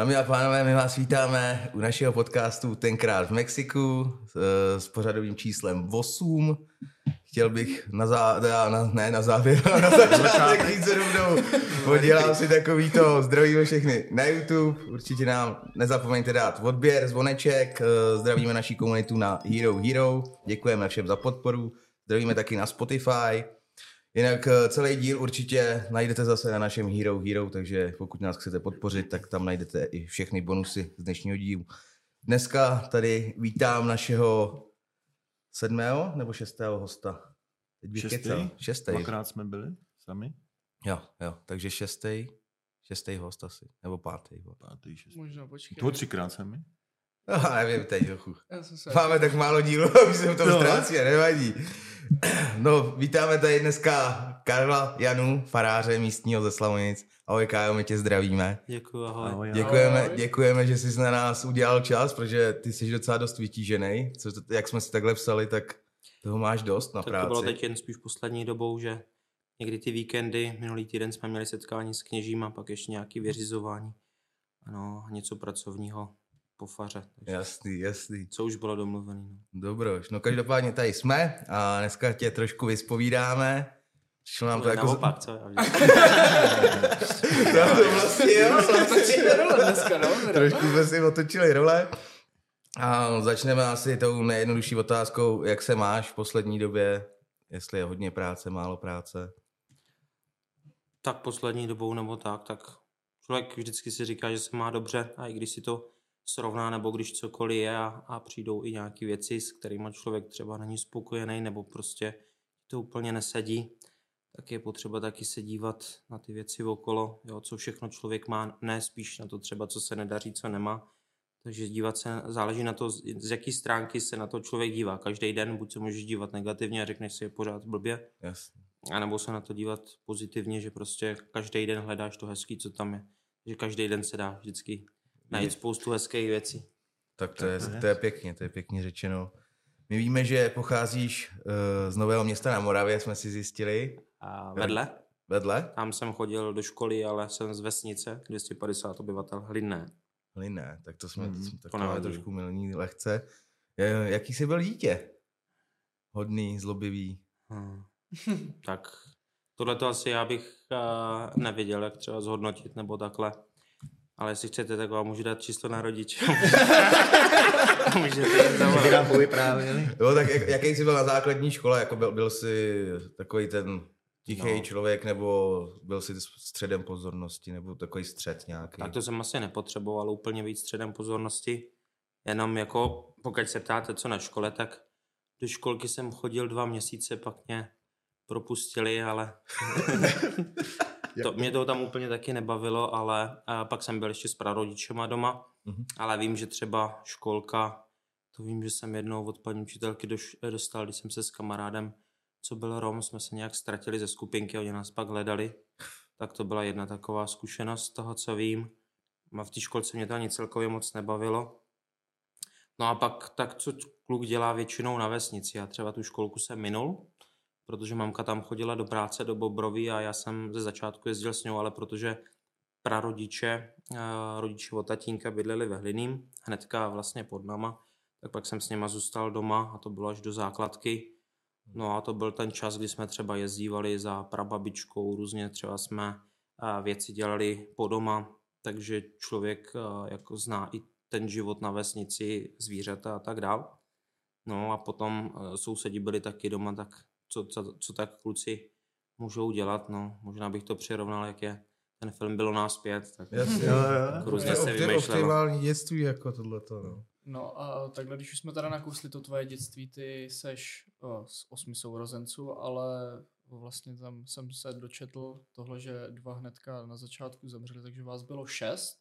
Dámy a pánové, my vás vítáme u našeho podcastu Tenkrát v Mexiku s, s pořadovým číslem 8. Chtěl bych na, zá, na ne na závěr, na začátek říct rovnou. Podělám si takový to, zdravíme všechny na YouTube, určitě nám nezapomeňte dát odběr, zvoneček, zdravíme naší komunitu na Hero Hero, děkujeme všem za podporu, zdravíme taky na Spotify, Jinak eh, celý díl určitě najdete zase na našem Hero Hero, takže pokud nás chcete podpořit, tak tam najdete i všechny bonusy z dnešního dílu. Dneska tady vítám našeho sedmého nebo šestého hosta? Teď bych šestý? šestý. Dvakrát jsme byli sami. Jo, jo, takže šestý, šestý host asi, nebo pátý. Pátý, šestý. Možná počkej. To třikrát sami. No, nevím, teď trochu. Máme tak málo dílů, už se v tom no. ztrácí a nevadí. No, vítáme tady dneska Karla Janu, faráře místního ze Slavonic. Ahoj Kájo, my tě zdravíme. Děkuji, ahoj. ahoj děkujeme, ahoj. děkujeme, že jsi na nás udělal čas, protože ty jsi docela dost vytížený. Co, jak jsme si takhle psali, tak toho máš dost na tak práci. to bylo teď jen spíš poslední dobou, že někdy ty víkendy, minulý týden jsme měli setkání s kněžím a pak ještě nějaký vyřizování. Ano, něco pracovního po faře. Takže jasný, jasný. Co už bylo domluvené. No. Dobroš, no každopádně tady jsme a dneska tě trošku vyspovídáme. Přišlo nám to jako... Naopak, co? Já to vlastně, jo, dneska, no. Trošku jsme si otočili role. A začneme asi tou nejjednodušší otázkou, jak se máš v poslední době, jestli je hodně práce, málo práce. Tak poslední dobou nebo tak, tak člověk vždycky si říká, že se má dobře a i když si to srovná, nebo když cokoliv je a, a přijdou i nějaké věci, s kterými člověk třeba není spokojený, nebo prostě to úplně nesedí, tak je potřeba taky se dívat na ty věci okolo, jo, co všechno člověk má, ne spíš na to třeba, co se nedaří, co nemá. Takže dívat se, záleží na to, z jaký stránky se na to člověk dívá. Každý den buď se můžeš dívat negativně a řekneš si, je pořád blbě, Jasně. a nebo se na to dívat pozitivně, že prostě každý den hledáš to hezký, co tam je. Že každý den se dá vždycky najít spoustu hezkých věcí. Tak to, je, to je pěkně, to je pěkně řečeno. My víme, že pocházíš uh, z Nového města na Moravě, jsme si zjistili. A vedle? Vedle? Tam jsem chodil do školy, ale jsem z vesnice, 250 obyvatel, Hlinné. Hlinné, tak to jsme, hmm, to jsme to takové trošku milní lehce. Jaký jsi byl dítě? Hodný, zlobivý. Hmm. tak tohle to asi já bych uh, nevěděl, jak třeba zhodnotit nebo takhle. Ale jestli chcete, tak vám můžu dát číslo na rodiče. Můžete nám No, tak jak, jaký jsi byl na základní škole? Jako byl, byl jsi takový ten tichý no. člověk, nebo byl jsi středem pozornosti, nebo takový střed nějaký? Tak to jsem asi nepotřeboval úplně víc středem pozornosti. Jenom jako, pokud se ptáte, co na škole, tak do školky jsem chodil dva měsíce, pak mě propustili, ale to, mě to tam úplně taky nebavilo, ale a pak jsem byl ještě s prarodičema doma, mm-hmm. ale vím, že třeba školka, to vím, že jsem jednou od paní učitelky doš, dostal, když jsem se s kamarádem, co byl Rom, jsme se nějak ztratili ze skupinky, oni nás pak hledali, tak to byla jedna taková zkušenost z toho, co vím. A v té školce mě to ani celkově moc nebavilo. No a pak tak, co kluk dělá většinou na vesnici. Já třeba tu školku jsem minul, protože mamka tam chodila do práce do Bobroví a já jsem ze začátku jezdil s ní, ale protože prarodiče, eh, rodiče od tatínka bydleli ve Hliným, hnedka vlastně pod náma, tak pak jsem s něma zůstal doma a to bylo až do základky. No a to byl ten čas, kdy jsme třeba jezdívali za prababičkou, různě třeba jsme eh, věci dělali po doma, takže člověk eh, jako zná i ten život na vesnici, zvířata a tak dál. No a potom sousedi byli taky doma, tak co, co, co tak kluci můžou dělat, no. Možná bych to přirovnal, jak je ten film Bylo nás pět, tak Jasně, jo, jo. různě se vymýšlelo. dětství jako tohleto, no. No a takhle, když už jsme teda nakousli to tvoje dětství, ty seš o, z osmi sourozenců, ale vlastně tam jsem se dočetl tohle, že dva hnedka na začátku zemřeli, takže vás bylo šest.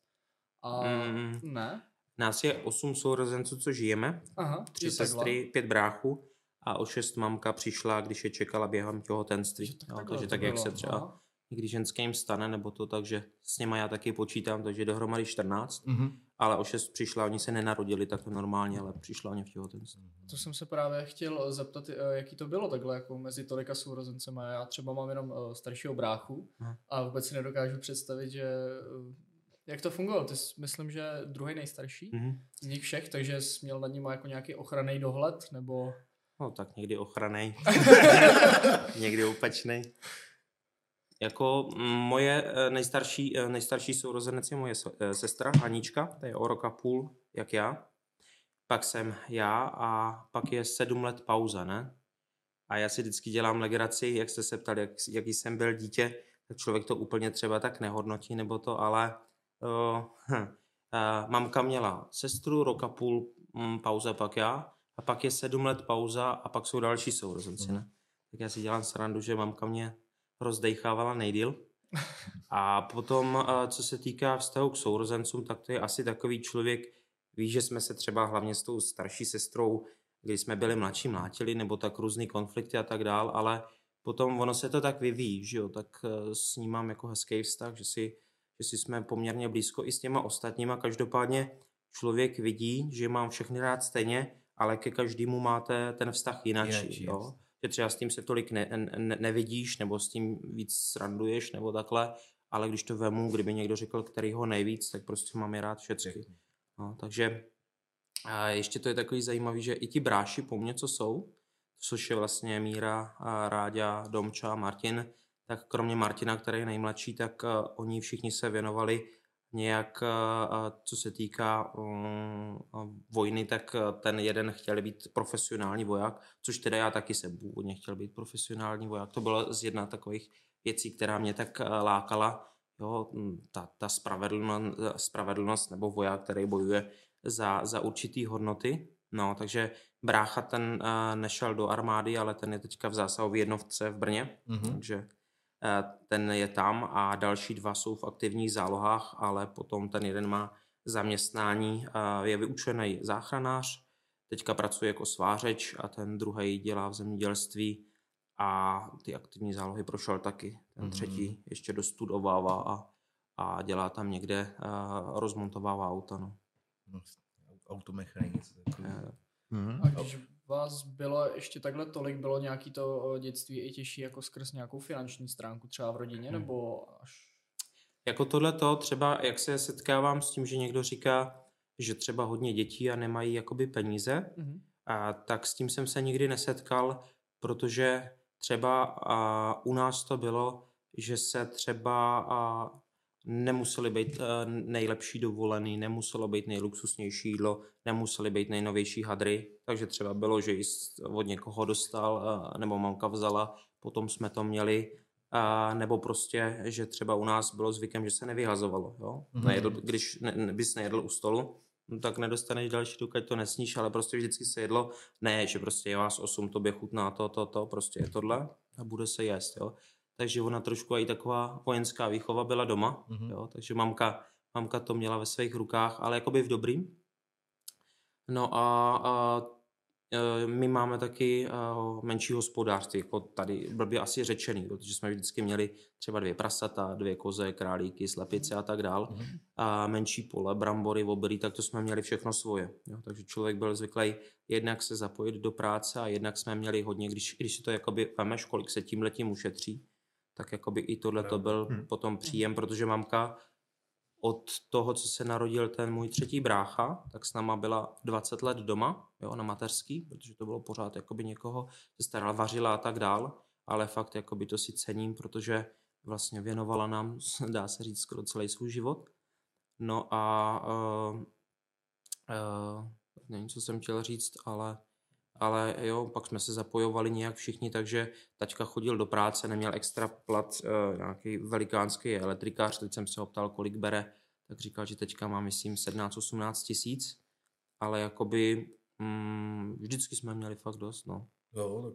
A mm. ne? Nás je osm sourozenců, co žijeme. Aha, Tři sestry, pět bráchů a o šest mamka přišla, když je čekala během těhotenství. Tak, jo, takže tak, jak se třeba Aha. někdy ženským stane, nebo to, takže s něma já taky počítám, takže dohromady 14, mm-hmm. ale o šest přišla, oni se nenarodili tak normálně, ale přišla oni v těhotenství. To jsem se právě chtěl zeptat, eh, jaký to bylo takhle jako mezi tolika sourozencema. Já třeba mám jenom eh, staršího bráchu a vůbec si nedokážu představit, že eh, Jak to fungovalo? Ty jsi, myslím, že druhý nejstarší mm-hmm. z nich všech, takže jsi měl nad ním jako nějaký ochranný dohled, nebo... No tak někdy ochranej, někdy opačný. Jako moje eh, nejstarší, eh, nejstarší sourozenec je moje eh, sestra Anička, to je o rok a půl, jak já. Pak jsem já a pak je sedm let pauza, ne? A já si vždycky dělám legraci, jak jste se ptali, jak, jaký jsem byl dítě, tak člověk to úplně třeba tak nehodnotí, nebo to, ale uh, hm, uh, mamka měla sestru, rok a půl um, pauza, pak já, a pak je sedm let pauza a pak jsou další sourozenci, ne? Tak já si dělám srandu, že mamka mě rozdejchávala nejdíl. A potom, uh, co se týká vztahu k sourozencům, tak to je asi takový člověk, ví, že jsme se třeba hlavně s tou starší sestrou, když jsme byli mladší, mlátili, nebo tak různý konflikty a tak dál, ale potom ono se to tak vyvíjí, že jo, tak uh, s ním mám jako hezký vztah, že si že si jsme poměrně blízko i s těma ostatníma. Každopádně člověk vidí, že mám všechny rád stejně, ale ke každému máte ten vztah jinak. Jo? Že třeba s tím se tolik ne, ne, nevidíš, nebo s tím víc sranduješ, nebo takhle, ale když to vemu, kdyby někdo řekl, který ho nejvíc, tak prostě mám je rád všechny. No, takže a ještě to je takový zajímavý, že i ti bráši po mně, co jsou, což je vlastně Míra, Ráďa, Domča, Martin, tak kromě Martina, který je nejmladší, tak uh, oni všichni se věnovali nějak, uh, co se týká um, vojny, tak ten jeden chtěl být profesionální voják, což teda já taky jsem původně chtěl být profesionální voják. To bylo z jedna takových věcí, která mě tak lákala. Jo, ta, ta spravedlnost, spravedlnost nebo voják, který bojuje za, za určitý hodnoty. No, takže brácha ten nešel do armády, ale ten je teďka v zásahové jednovce v Brně, mm-hmm. takže Eh, ten je tam a další dva jsou v aktivních zálohách, ale potom ten jeden má zaměstnání, je vyučený záchranář, teďka pracuje jako svářeč a ten druhý dělá v zemědělství a ty aktivní zálohy prošel taky. Ten mm-hmm. třetí ještě dostudovává a, a dělá tam někde, rozmontovává auta. No. no automechanik. Mm-hmm. Vás bylo ještě takhle tolik, bylo nějaký to dětství i těžší jako skrz nějakou finanční stránku třeba v rodině, hmm. nebo až... Jako tohle to třeba, jak se setkávám s tím, že někdo říká, že třeba hodně dětí a nemají jakoby peníze, hmm. a tak s tím jsem se nikdy nesetkal, protože třeba a, u nás to bylo, že se třeba a, nemuseli být eh, nejlepší dovolený, nemuselo být nejluxusnější jídlo, nemuseli být nejnovější hadry, takže třeba bylo, že jsi od někoho dostal eh, nebo mamka vzala, potom jsme to měli, a nebo prostě, že třeba u nás bylo zvykem, že se nevyhazovalo. Jo? Mm-hmm. Nejedl, když ne, bys nejedl u stolu, no tak nedostaneš další, dokud to nesníš, ale prostě vždycky se jedlo, ne, že prostě je vás osm, tobě chutná to, to, to, prostě je tohle a bude se jíst. Jo? Takže ona trošku i taková vojenská výchova byla doma, mm-hmm. jo, takže mamka, mamka to měla ve svých rukách, ale jakoby v dobrým. No a, a e, my máme taky e, menší hospodářství, jako tady blbě asi řečený, protože jsme vždycky měli třeba dvě prasata, dvě koze, králíky, slepice a tak dál. Mm-hmm. A menší pole, brambory, obrý, tak to jsme měli všechno svoje. Jo. Takže člověk byl zvyklý jednak se zapojit do práce a jednak jsme měli hodně, když, když si to jakoby vemeš, kolik se tím letím ušetří, tak jakoby i tohle to byl hmm. potom příjem, protože mamka od toho, co se narodil ten můj třetí brácha, tak s náma byla 20 let doma, jo, na mateřský, protože to bylo pořád jakoby někoho, se starala, vařila a tak dál, ale fakt jakoby to si cením, protože vlastně věnovala nám, dá se říct, skoro celý svůj život. No a uh, uh, nevím, co jsem chtěl říct, ale ale jo, pak jsme se zapojovali nějak všichni, takže tačka chodil do práce, neměl extra plat, uh, nějaký velikánský elektrikář, teď jsem se ho ptal, kolik bere, tak říkal, že teďka má, myslím, 17-18 tisíc, ale jakoby mm, vždycky jsme měli fakt dost, no. Jo, tak...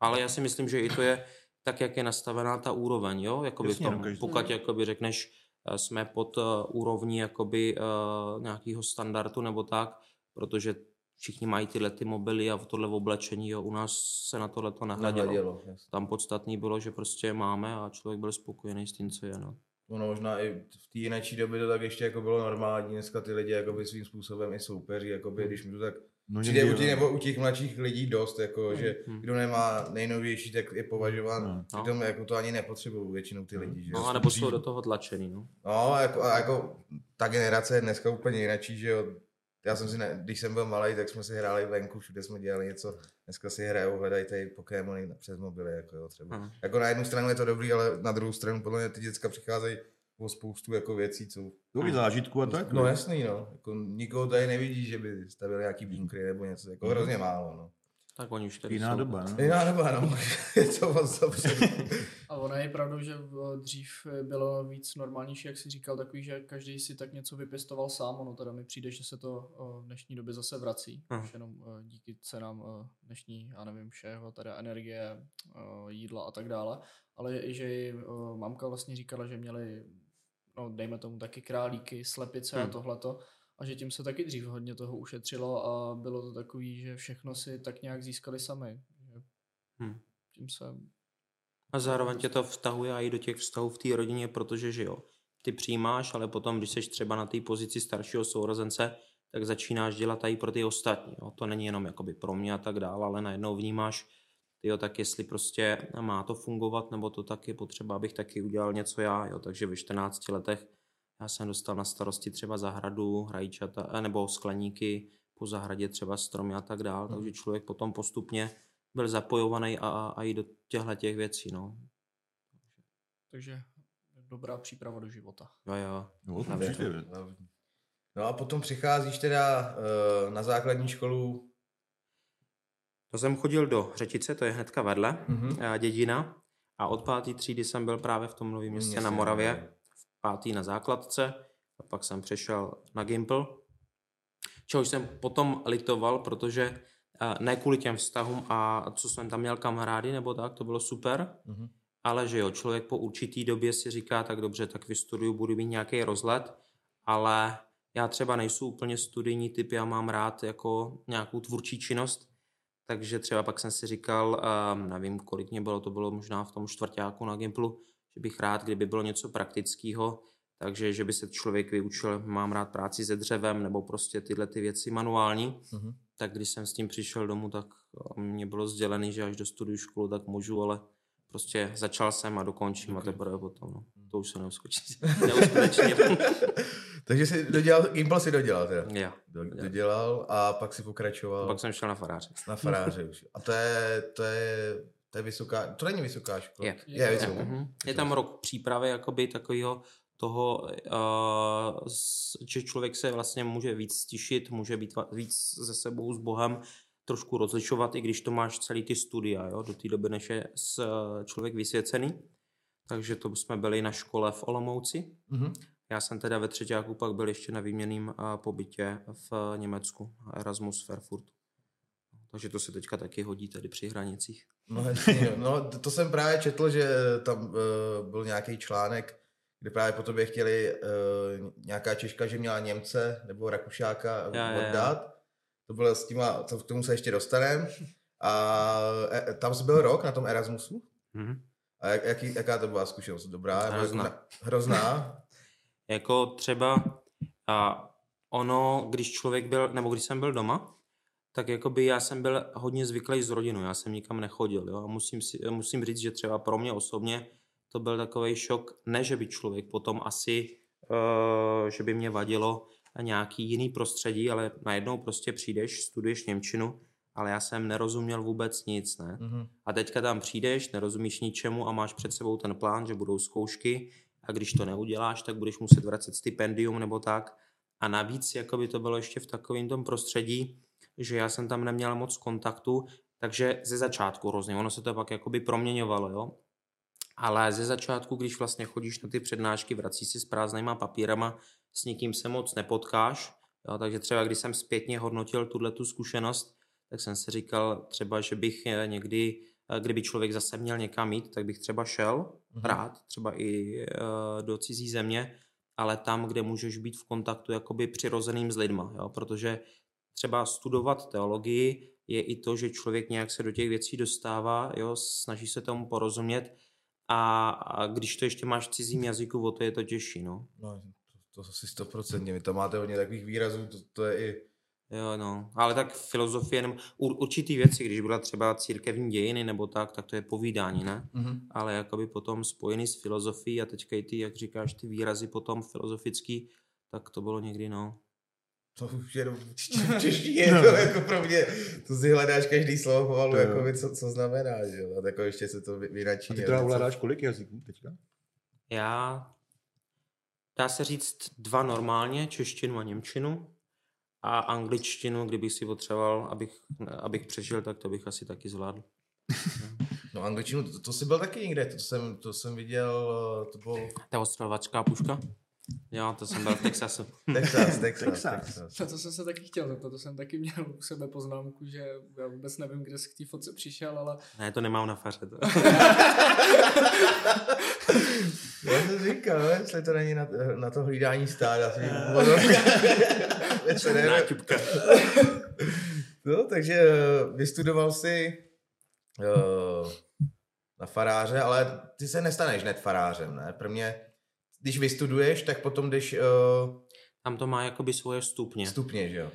Ale já si myslím, že i to je tak, jak je nastavená ta úroveň, jo, jakoby Jasně, v tom, no, pokud jakoby řekneš, eh, jsme pod uh, úrovní jakoby uh, nějakého standardu nebo tak, protože všichni mají tyhle ty mobily a tohle v oblečení, jo. u nás se na tohle to nahradilo. Tam podstatný bylo, že prostě je máme a člověk byl spokojený s tím, co je. No. Ono možná i v té jiné době to tak ještě jako bylo normální, dneska ty lidi jakoby svým způsobem i soupeří, jakoby, když mi to tak No Přijde u těch, nebo u těch mladších lidí dost, jako, hmm. že hmm. kdo nemá nejnovější, tak je považován, no. přitom jako to ani nepotřebují většinou ty lidi. Že? No, a nebo jsou do toho tlačený, no. No, jako, a jako ta generace je dneska úplně jináčí, že jo. Já jsem si, ne, když jsem byl malý, tak jsme si hráli venku, všude jsme dělali něco. Dneska si hrajou, hledají tady Pokémony přes mobily, jako jo, třeba. Hmm. Jako na jednu stranu je to dobrý, ale na druhou stranu podle mě ty děcka přicházejí o spoustu jako věcí, co... Nový zážitku a tak? No jasný, no. Jako nikoho tady nevidí, že by stavili nějaký bunkry nebo něco, jako mm. hrozně málo, no. Tak oni už tady Jiná jsou. doba, no. Jiná doba, no. je to moc dobře. A ono je pravdou, že dřív bylo víc normálnější, jak si říkal, takový, že každý si tak něco vypěstoval sám. Ono teda mi přijde, že se to v dnešní době zase vrací. Aha. Už jenom díky cenám dnešní, já nevím, všeho, teda energie, jídla a tak dále. Ale i že mamka vlastně říkala, že měli no dejme tomu taky králíky, slepice hmm. a tohleto. A že tím se taky dřív hodně toho ušetřilo a bylo to takový, že všechno si tak nějak získali sami. hmm. Tím se... A zároveň tě to vztahuje i do těch vztahů v té rodině, protože že jo, ty přijímáš, ale potom, když jsi třeba na té pozici staršího sourozence, tak začínáš dělat i pro ty ostatní. Jo. To není jenom jakoby pro mě a tak dále, ale najednou vnímáš, jo, tak jestli prostě má to fungovat, nebo to tak je potřeba, abych taky udělal něco já, jo, takže ve 14 letech já jsem dostal na starosti třeba zahradu, hrajíčata, eh, nebo skleníky, po zahradě třeba stromy a tak dále, hmm. takže člověk potom postupně byl zapojovaný a, a, a i do těchto těch věcí, no. Takže dobrá příprava do života. Jo, jo. No, no, no a potom přicházíš teda uh, na základní školu to jsem chodil do Řečice, to je hnedka vedle, mm-hmm. dědina. A od páté třídy jsem byl právě v tom novém městě na Moravě, v pátý na základce, a pak jsem přešel na Gimpl, čehož jsem potom litoval, protože ne kvůli těm vztahům a co jsem tam měl kamarády nebo tak, to bylo super, mm-hmm. ale že jo, člověk po určitý době si říká, tak dobře, tak vystuduju, budu mít nějaký rozlet, ale já třeba nejsou úplně studijní typ, já mám rád jako nějakou tvůrčí činnost, takže třeba pak jsem si říkal, um, nevím, kolik mě bylo, to bylo možná v tom čtvrtáku na Gimplu, že bych rád, kdyby bylo něco praktického, takže že by se člověk vyučil, mám rád práci se dřevem nebo prostě tyhle ty věci manuální. Uh-huh. Tak když jsem s tím přišel domů, tak mě bylo sdělené, že až do studiu školu, tak můžu, ale prostě začal jsem a dokončím okay. a teprve potom. No. To už se neuskutečně. Takže jsi dodělal, Gimpl si dodělal teda. Jo. Do, dodělal a pak si pokračoval. A pak jsem šel na faráře. Na faráře už. A to je, to je, to je vysoká, to není vysoká škola. Je, je, je, vysoká. je, uh-huh. je tam rok přípravy jakoby takového toho, uh, že člověk se vlastně může víc stišit, může být víc se sebou, s Bohem, trošku rozlišovat, i když to máš celý ty studia, jo, do té doby, než je člověk vysvěcený. Takže to jsme byli na škole v Olomouci. Mm-hmm. Já jsem teda ve třetíku pak byl ještě na výměném pobytě v Německu, Erasmus Fairfurt. Takže to se teďka taky hodí tady při hranicích. No, jasně, no to jsem právě četl, že tam uh, byl nějaký článek, kde právě po tobě chtěli uh, nějaká Češka, že měla Němce nebo Rakušáka já, oddat. Já. To bylo s tím, to, k tomu se ještě dostaneme. A e, tam jsi byl rok na tom Erasmusu? Mm-hmm. A jak, jaký, jaká to byla zkušenost? Dobrá? Hrozná. Hrozná? jako třeba a ono, když člověk byl, nebo když jsem byl doma, tak jakoby já jsem byl hodně zvyklý z rodinu, já jsem nikam nechodil, jo, a musím, si, musím říct, že třeba pro mě osobně to byl takový šok, ne, že by člověk potom asi, uh, že by mě vadilo nějaký jiný prostředí, ale najednou prostě přijdeš, studuješ Němčinu, ale já jsem nerozuměl vůbec nic, ne. Mm-hmm. A teďka tam přijdeš, nerozumíš ničemu a máš před sebou ten plán, že budou zkoušky a když to neuděláš, tak budeš muset vracet stipendium nebo tak. A navíc, jako by to bylo ještě v takovém tom prostředí, že já jsem tam neměl moc kontaktu, takže ze začátku hrozně, ono se to pak jakoby proměňovalo, jo. Ale ze začátku, když vlastně chodíš na ty přednášky, vrací si s prázdnýma papírama, s nikým se moc nepotkáš, jo, takže třeba když jsem zpětně hodnotil tuhle tu zkušenost, tak jsem si říkal třeba, že bych eh, někdy, eh, kdyby člověk zase měl někam jít, tak bych třeba šel mm-hmm. rád, třeba i uh, do cizí země, ale tam, kde můžeš být v kontaktu jakoby přirozeným s lidma, jo? protože třeba studovat teologii je i to, že člověk nějak se do těch věcí dostává, jo? snaží se tomu porozumět a, a když to ještě máš v cizím jazyku, o to je to těžší. No, no to, to asi stoprocentně. Vy tam máte hodně takových výrazů, to, to je i Jo, no. Ale tak filozofie, nebo určitý věci, když byla třeba církevní dějiny nebo tak, tak to je povídání, ne? Mm-hmm. Ale jakoby potom spojený s filozofií a teďka i ty, jak říkáš, ty výrazy potom filozofický, tak to bylo někdy, no. To už jenom v češtině, no. jako pro mě, to si hledáš každý slovo pomalu, jako by, co, co znamená, že jo, a jako ještě se to vyračí. A ty teda ovládáš kolik jazyků teďka? Já, dá se říct dva normálně, češtinu a němčinu, a angličtinu, kdybych si potřeboval, abych, abych přežil, tak to bych asi taky zvládl. No angličtinu, to, to jsi byl taky někde, to jsem, to jsem viděl, to byl... Ta ostřelovačká puška? Jo, to jsem byl v Texasu. Texas, Texas, Texas. Texas. Na to jsem se taky chtěl zeptat, to jsem taky měl u sebe poznámku, že já vůbec nevím, kde jsi k té fotce přišel, ale... Ne, to nemám na faře. To. já jsem říkal, no, jestli to není na, na to hlídání stáda. Náťupka. no, takže eh, vystudoval si uh, na faráře, ale ty se nestaneš hned farářem, ne? Pro mě když vystuduješ, tak potom jdeš... Uh... Tam to má jakoby svoje stupně. Stupně, že jo.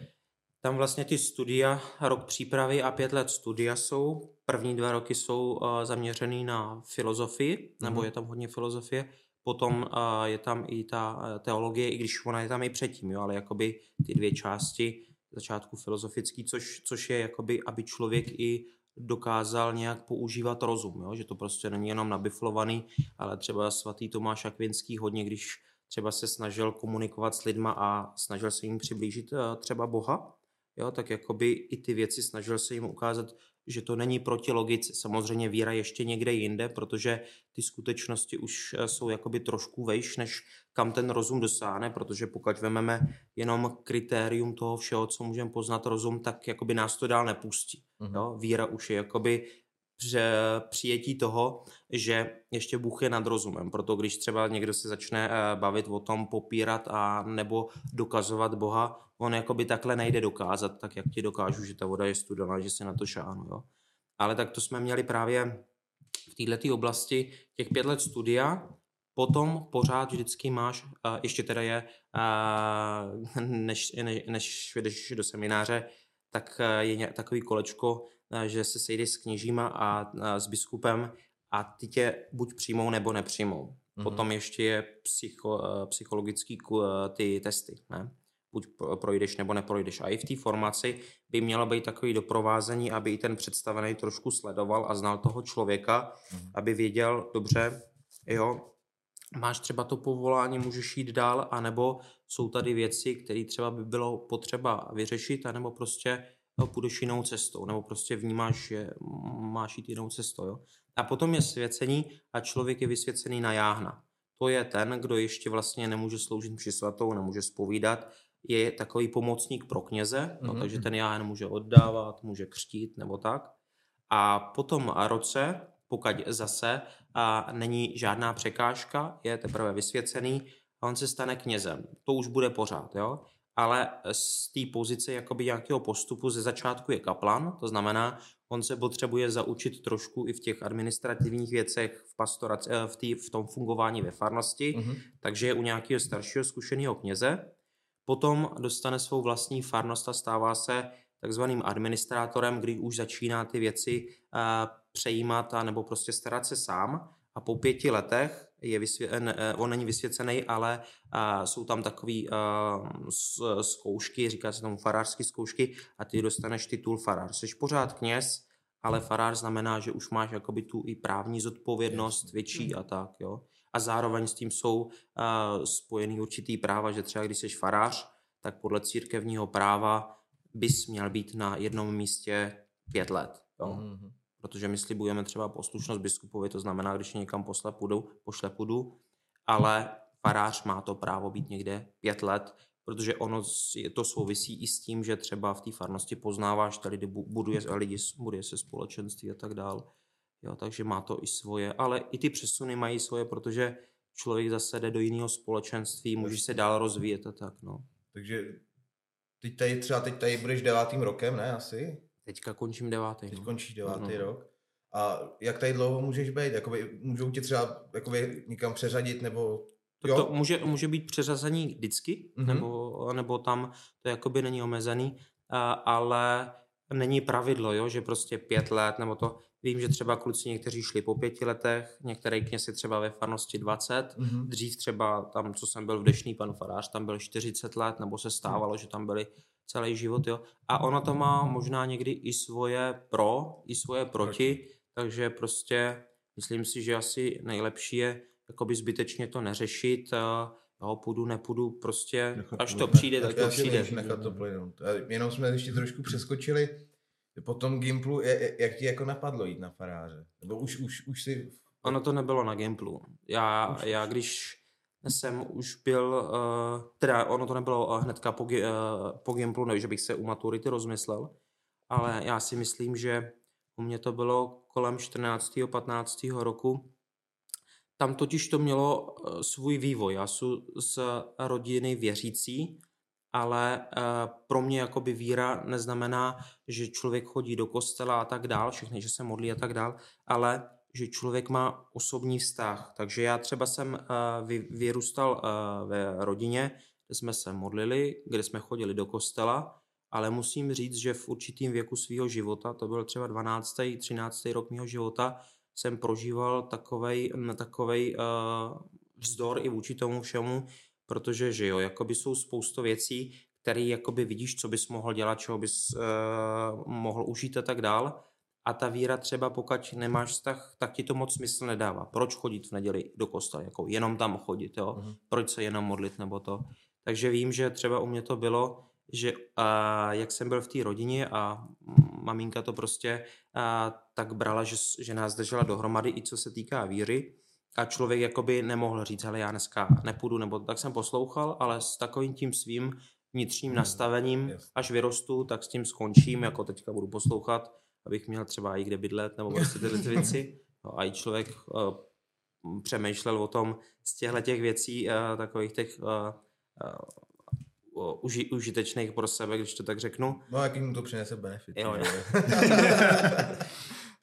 Tam vlastně ty studia, rok přípravy a pět let studia jsou. První dva roky jsou uh, zaměřený na filozofii, mm-hmm. nebo je tam hodně filozofie. Potom uh, je tam i ta teologie, i když ona je tam i předtím, jo, ale jakoby ty dvě části, začátku filozofický, což, což je jakoby, aby člověk i dokázal nějak používat rozum, jo? že to prostě není jenom nabiflovaný, ale třeba svatý Tomáš Akvinský hodně, když třeba se snažil komunikovat s lidma a snažil se jim přiblížit eh, třeba Boha, jo? tak jakoby i ty věci snažil se jim ukázat, že to není proti logice. Samozřejmě víra ještě někde jinde, protože ty skutečnosti už eh, jsou jakoby trošku vejš, než kam ten rozum dosáhne, protože pokud vezmeme jenom kritérium toho všeho, co můžeme poznat rozum, tak jakoby nás to dál nepustí. Mm-hmm. Jo? Víra už je jakoby přijetí toho, že ještě Bůh je nad rozumem. Proto když třeba někdo se začne eh, bavit o tom, popírat a nebo dokazovat Boha, on jakoby takhle nejde dokázat, tak jak ti dokážu, že ta voda je studená, že se na to šáhnu. Jo? Ale tak to jsme měli právě v této oblasti těch pět let studia, potom pořád vždycky máš, uh, ještě teda je, uh, než, než, než jdeš do semináře, tak je takový kolečko, že se sejdeš s kněžíma a, a s biskupem a ty tě buď přijmou nebo nepřijmou. Mm-hmm. Potom ještě je psycho, psychologický ty testy, ne? buď projdeš nebo neprojdeš. A i v té formaci by mělo být takový doprovázení, aby i ten představený trošku sledoval a znal toho člověka, mm-hmm. aby věděl, dobře, jo, máš třeba to povolání, můžeš jít dál, anebo jsou tady věci, které třeba by bylo potřeba vyřešit, anebo prostě no, půjdeš jinou cestou, nebo prostě vnímáš, že máš jít jinou cestou. Jo? A potom je svěcení a člověk je vysvěcený na jáhna. To je ten, kdo ještě vlastně nemůže sloužit při svatou, nemůže spovídat, je takový pomocník pro kněze, mm-hmm. no, mhm, takže mhm. ten jáhen může oddávat, může křtít nebo tak. A potom roce, pokud zase a není žádná překážka, je teprve vysvěcený a on se stane knězem. To už bude pořád, jo? ale z té pozice jakoby nějakého postupu ze začátku je kaplan, to znamená, on se potřebuje zaučit trošku i v těch administrativních věcech, v, pastoraci, eh, v, tý, v tom fungování ve farnosti, mm-hmm. takže je u nějakého staršího zkušeného kněze. Potom dostane svou vlastní farnost a stává se takzvaným administrátorem, kdy už začíná ty věci uh, přejímat a nebo prostě starat se sám. A po pěti letech je vysvě- eh, on není vysvěcený, ale jsou tam takové uh, zkoušky, říká se tomu farářské zkoušky a ty dostaneš titul farář. Jsi pořád kněz, ale farář znamená, že už máš jakoby tu i právní zodpovědnost větší a tak, jo. A zároveň s tím jsou uh, spojený určitý práva, že třeba když jsi farář, tak podle církevního práva bys měl být na jednom místě pět let. Jo? Mm-hmm protože my slibujeme třeba poslušnost biskupovi, to znamená, když někam posle půjdu, pošle půjdu, ale farář má to právo být někde pět let, protože ono to souvisí i s tím, že třeba v té farnosti poznáváš tady buduje lidi, buduje se společenství a tak dál. Jo, takže má to i svoje, ale i ty přesuny mají svoje, protože člověk zase jde do jiného společenství, může se dál rozvíjet a tak, no. Takže teď tady třeba teď tady budeš devátým rokem, ne, asi? Teďka končím devátý. Teď no. končíš devátý no. rok. A jak tady dlouho můžeš být? Jakoby, můžou tě třeba jakoby, někam přeřadit nebo... Tak to může, může být přeřazení vždycky, mm-hmm. nebo, nebo tam to jakoby není omezený. ale není pravidlo, jo, že prostě pět let nebo to. Vím, že třeba kluci někteří šli po pěti letech, některé kněsi třeba ve farnosti 20, mm-hmm. dřív třeba tam, co jsem byl v Dešný, pan farář, tam byl 40 let, nebo se stávalo, že tam byli celý život, jo. A ono to má možná někdy i svoje pro, i svoje proti, takže prostě myslím si, že asi nejlepší je jakoby zbytečně to neřešit, jo, půjdu, nepůjdu, prostě nechat až to přijde, tak to přijde. Nechat to plynout. Jenom jsme ještě trošku přeskočili, po tom Gimplu, jak ti jako napadlo jít na faráře? Nebo už, už, už si... Ono to nebylo na Gimplu. Já, už, já když jsem už byl, uh, teda ono to nebylo hnedka po, uh, po Gimplu, ne, že bych se u maturity rozmyslel, ale já si myslím, že u mě to bylo kolem 14. 15. roku. Tam totiž to mělo svůj vývoj. Já jsem z rodiny věřící, ale uh, pro mě jakoby víra neznamená, že člověk chodí do kostela a tak dál, všechny, že se modlí a tak dál, ale že člověk má osobní vztah. Takže já třeba jsem uh, vy, vyrůstal uh, ve rodině, kde jsme se modlili, kde jsme chodili do kostela, ale musím říct, že v určitým věku svého života, to byl třeba 12. 13. rok mého života, jsem prožíval takovej, takovej uh, vzdor i vůči tomu všemu, protože že jo, jakoby jsou spoustu věcí, které jakoby vidíš, co bys mohl dělat, čeho bys uh, mohl užít a tak dál. A ta víra třeba, pokud nemáš vztah, tak ti to moc smysl nedává. Proč chodit v neděli do kostela? Jako jenom tam chodit, jo? Uh-huh. Proč se jenom modlit nebo to? Takže vím, že třeba u mě to bylo, že uh, jak jsem byl v té rodině a maminka to prostě uh, tak brala, že, že nás držela dohromady i co se týká víry, a člověk jakoby nemohl říct, ale já dneska nepůjdu, nebo tak jsem poslouchal, ale s takovým tím svým vnitřním hmm. nastavením, až vyrostu, tak s tím skončím, jako teďka budu poslouchat, abych měl třeba i kde bydlet, nebo prostě tyhle ty věci. No, a i člověk uh, přemýšlel o tom z těchto těch věcí, uh, takových těch uh, uh, uži, užitečných pro sebe, když to tak řeknu. No, jaký mu to přinese benefit. Jo, jo.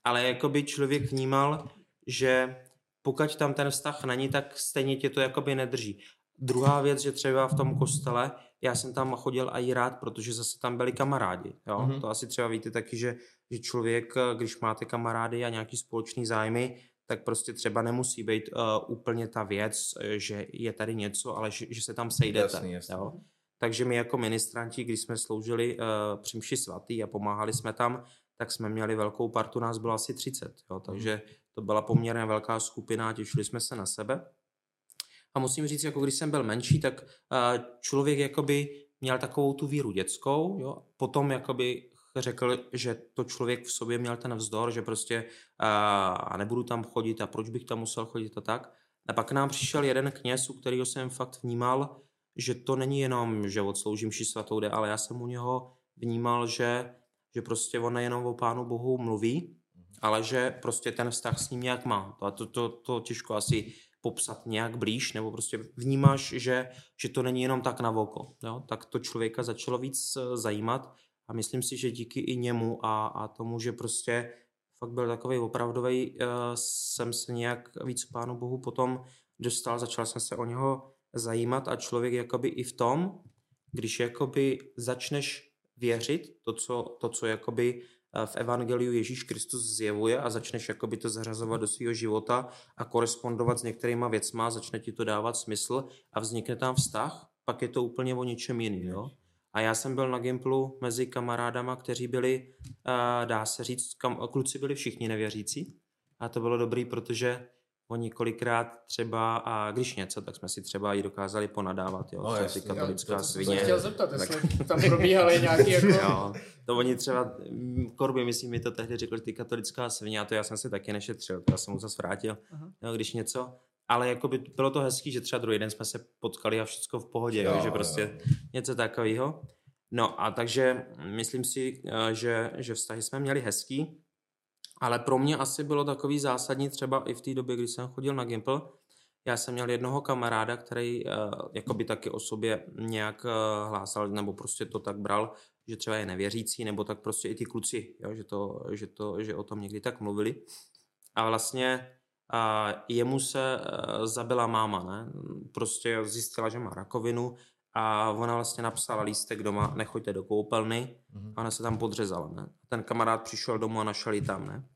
Ale jakoby člověk vnímal, že pokud tam ten vztah není, tak stejně tě to jakoby nedrží. Druhá věc, že třeba v tom kostele, já jsem tam chodil i rád, protože zase tam byli kamarádi. Jo? Mm-hmm. To asi třeba víte taky, že, že člověk, když máte kamarády a nějaký společný zájmy, tak prostě třeba nemusí být uh, úplně ta věc, že je tady něco, ale že, že se tam sejdete. Jasný, jasný. Jo? Takže my jako ministranti, když jsme sloužili uh, při mši svatý a pomáhali jsme tam, tak jsme měli velkou partu, nás bylo asi 30. Jo? Takže to byla poměrně velká skupina, těšili jsme se na sebe. A musím říct, jako když jsem byl menší, tak člověk jakoby měl takovou tu víru dětskou, jo? potom jakoby řekl, že to člověk v sobě měl ten vzdor, že prostě a nebudu tam chodit a proč bych tam musel chodit a tak. A pak nám přišel jeden kněz, u kterého jsem fakt vnímal, že to není jenom, že odsloužím ši svatou ale já jsem u něho vnímal, že, že prostě on nejenom o Pánu Bohu mluví, ale že prostě ten vztah s ním nějak má. To, to, to, to těžko asi popsat nějak blíž, nebo prostě vnímáš, že, že to není jenom tak na oko. Jo? Tak to člověka začalo víc eh, zajímat a myslím si, že díky i němu a, a tomu, že prostě fakt byl takový opravdový, uh, jsem se nějak víc Pánu Bohu potom dostal, začal jsem se o něho zajímat a člověk jakoby i v tom, když jakoby začneš věřit to, co, to, co jakoby v Evangeliu Ježíš Kristus zjevuje a začneš jakoby to zařazovat do svého života a korespondovat s některýma věcma, začne ti to dávat smysl a vznikne tam vztah, pak je to úplně o něčem jiným. Jo? A já jsem byl na Gimplu mezi kamarádama, kteří byli, dá se říct, kam, kluci byli všichni nevěřící. A to bylo dobrý, protože oni kolikrát třeba, a když něco, tak jsme si třeba i dokázali ponadávat, jo, no, jasný, katolická já, svině. chtěl zeptat, tak... jestli tam probíhaly nějaký jako... jo, to oni třeba, Korby, myslím, mi to tehdy řekl, ty katolická svině, a to já jsem si taky nešetřil, to já jsem mu zase vrátil, jo, když něco, ale jako by bylo to hezký, že třeba druhý den jsme se potkali a všechno v pohodě, jo, jo, že prostě jo. něco takového. No a takže myslím si, eh, že, že vztahy jsme měli hezký, ale pro mě asi bylo takový zásadní třeba i v té době, kdy jsem chodil na Gimple. Já jsem měl jednoho kamaráda, který uh, jakoby taky o sobě nějak uh, hlásal, nebo prostě to tak bral, že třeba je nevěřící, nebo tak prostě i ty kluci, jo, že, to, že, to, že o tom někdy tak mluvili. A vlastně uh, jemu se uh, zabila máma, ne? Prostě zjistila, že má rakovinu a ona vlastně napsala lístek doma, nechoďte do koupelny mm-hmm. a ona se tam podřezala. Ne? Ten kamarád přišel domů a našel ji tam. Ne?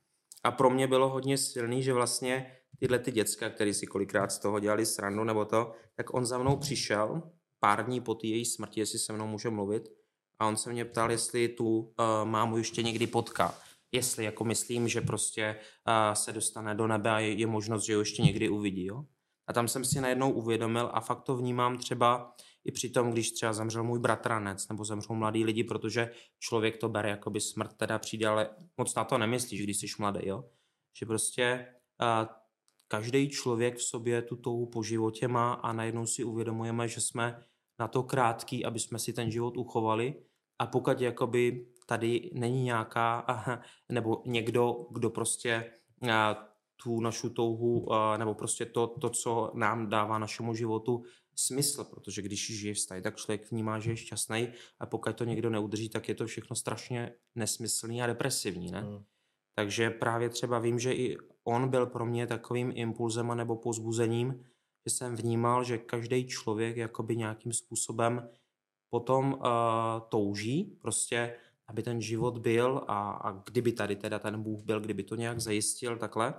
A pro mě bylo hodně silný, že vlastně tyhle ty děcka, který si kolikrát z toho dělali srandu nebo to, tak on za mnou přišel pár dní po té její smrti, jestli se mnou může mluvit a on se mě ptal, jestli tu uh, mámu ještě někdy potká. Jestli jako myslím, že prostě uh, se dostane do nebe a je, je možnost, že ho ještě někdy uvidí. Jo? A tam jsem si najednou uvědomil a fakt to vnímám třeba i při tom, když třeba zemřel můj bratranec nebo zemřel mladý lidi, protože člověk to bere jako by smrt teda přijde, ale moc na to nemyslíš, když jsi mladý, jo? Že prostě uh, každý člověk v sobě tu touhu po životě má a najednou si uvědomujeme, že jsme na to krátký, aby jsme si ten život uchovali a pokud jakoby tady není nějaká, nebo někdo, kdo prostě tu našu touhu, nebo prostě to, to, co nám dává našemu životu smysl, protože když žije vztahy, tak člověk vnímá, že je šťastný a pokud to někdo neudrží, tak je to všechno strašně nesmyslný a depresivní, ne? Hmm. Takže právě třeba vím, že i on byl pro mě takovým impulzem nebo pozbuzením, že jsem vnímal, že každý člověk jakoby nějakým způsobem potom uh, touží prostě, aby ten život byl a, a kdyby tady teda ten Bůh byl, kdyby to nějak zajistil takhle.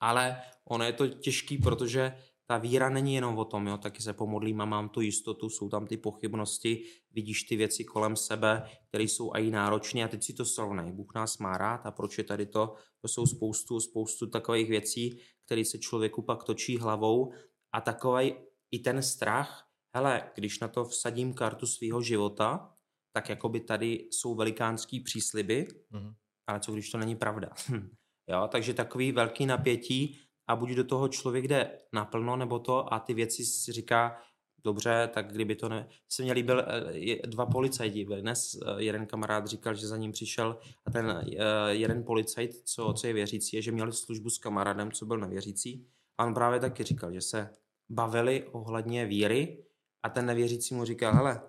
Ale ono je to těžký, protože ta víra není jenom o tom, jo, taky se pomodlím a mám tu jistotu, jsou tam ty pochybnosti, vidíš ty věci kolem sebe, které jsou i náročné a teď si to srovnej. Bůh nás má rád a proč je tady to? To jsou spoustu, spoustu takových věcí, které se člověku pak točí hlavou a takový i ten strach, hele, když na to vsadím kartu svého života, tak jako by tady jsou velikánský přísliby, mm-hmm. ale co když to není pravda? jo, takže takový velký napětí, a buď do toho člověk jde naplno, nebo to a ty věci si říká, dobře, tak kdyby to ne... Se mě líbil eh, dva policajti. Dnes eh, jeden kamarád říkal, že za ním přišel a ten eh, jeden policajt, co, co je věřící, je, že měl službu s kamarádem, co byl nevěřící. A on právě taky říkal, že se bavili ohledně víry a ten nevěřící mu říkal, hele,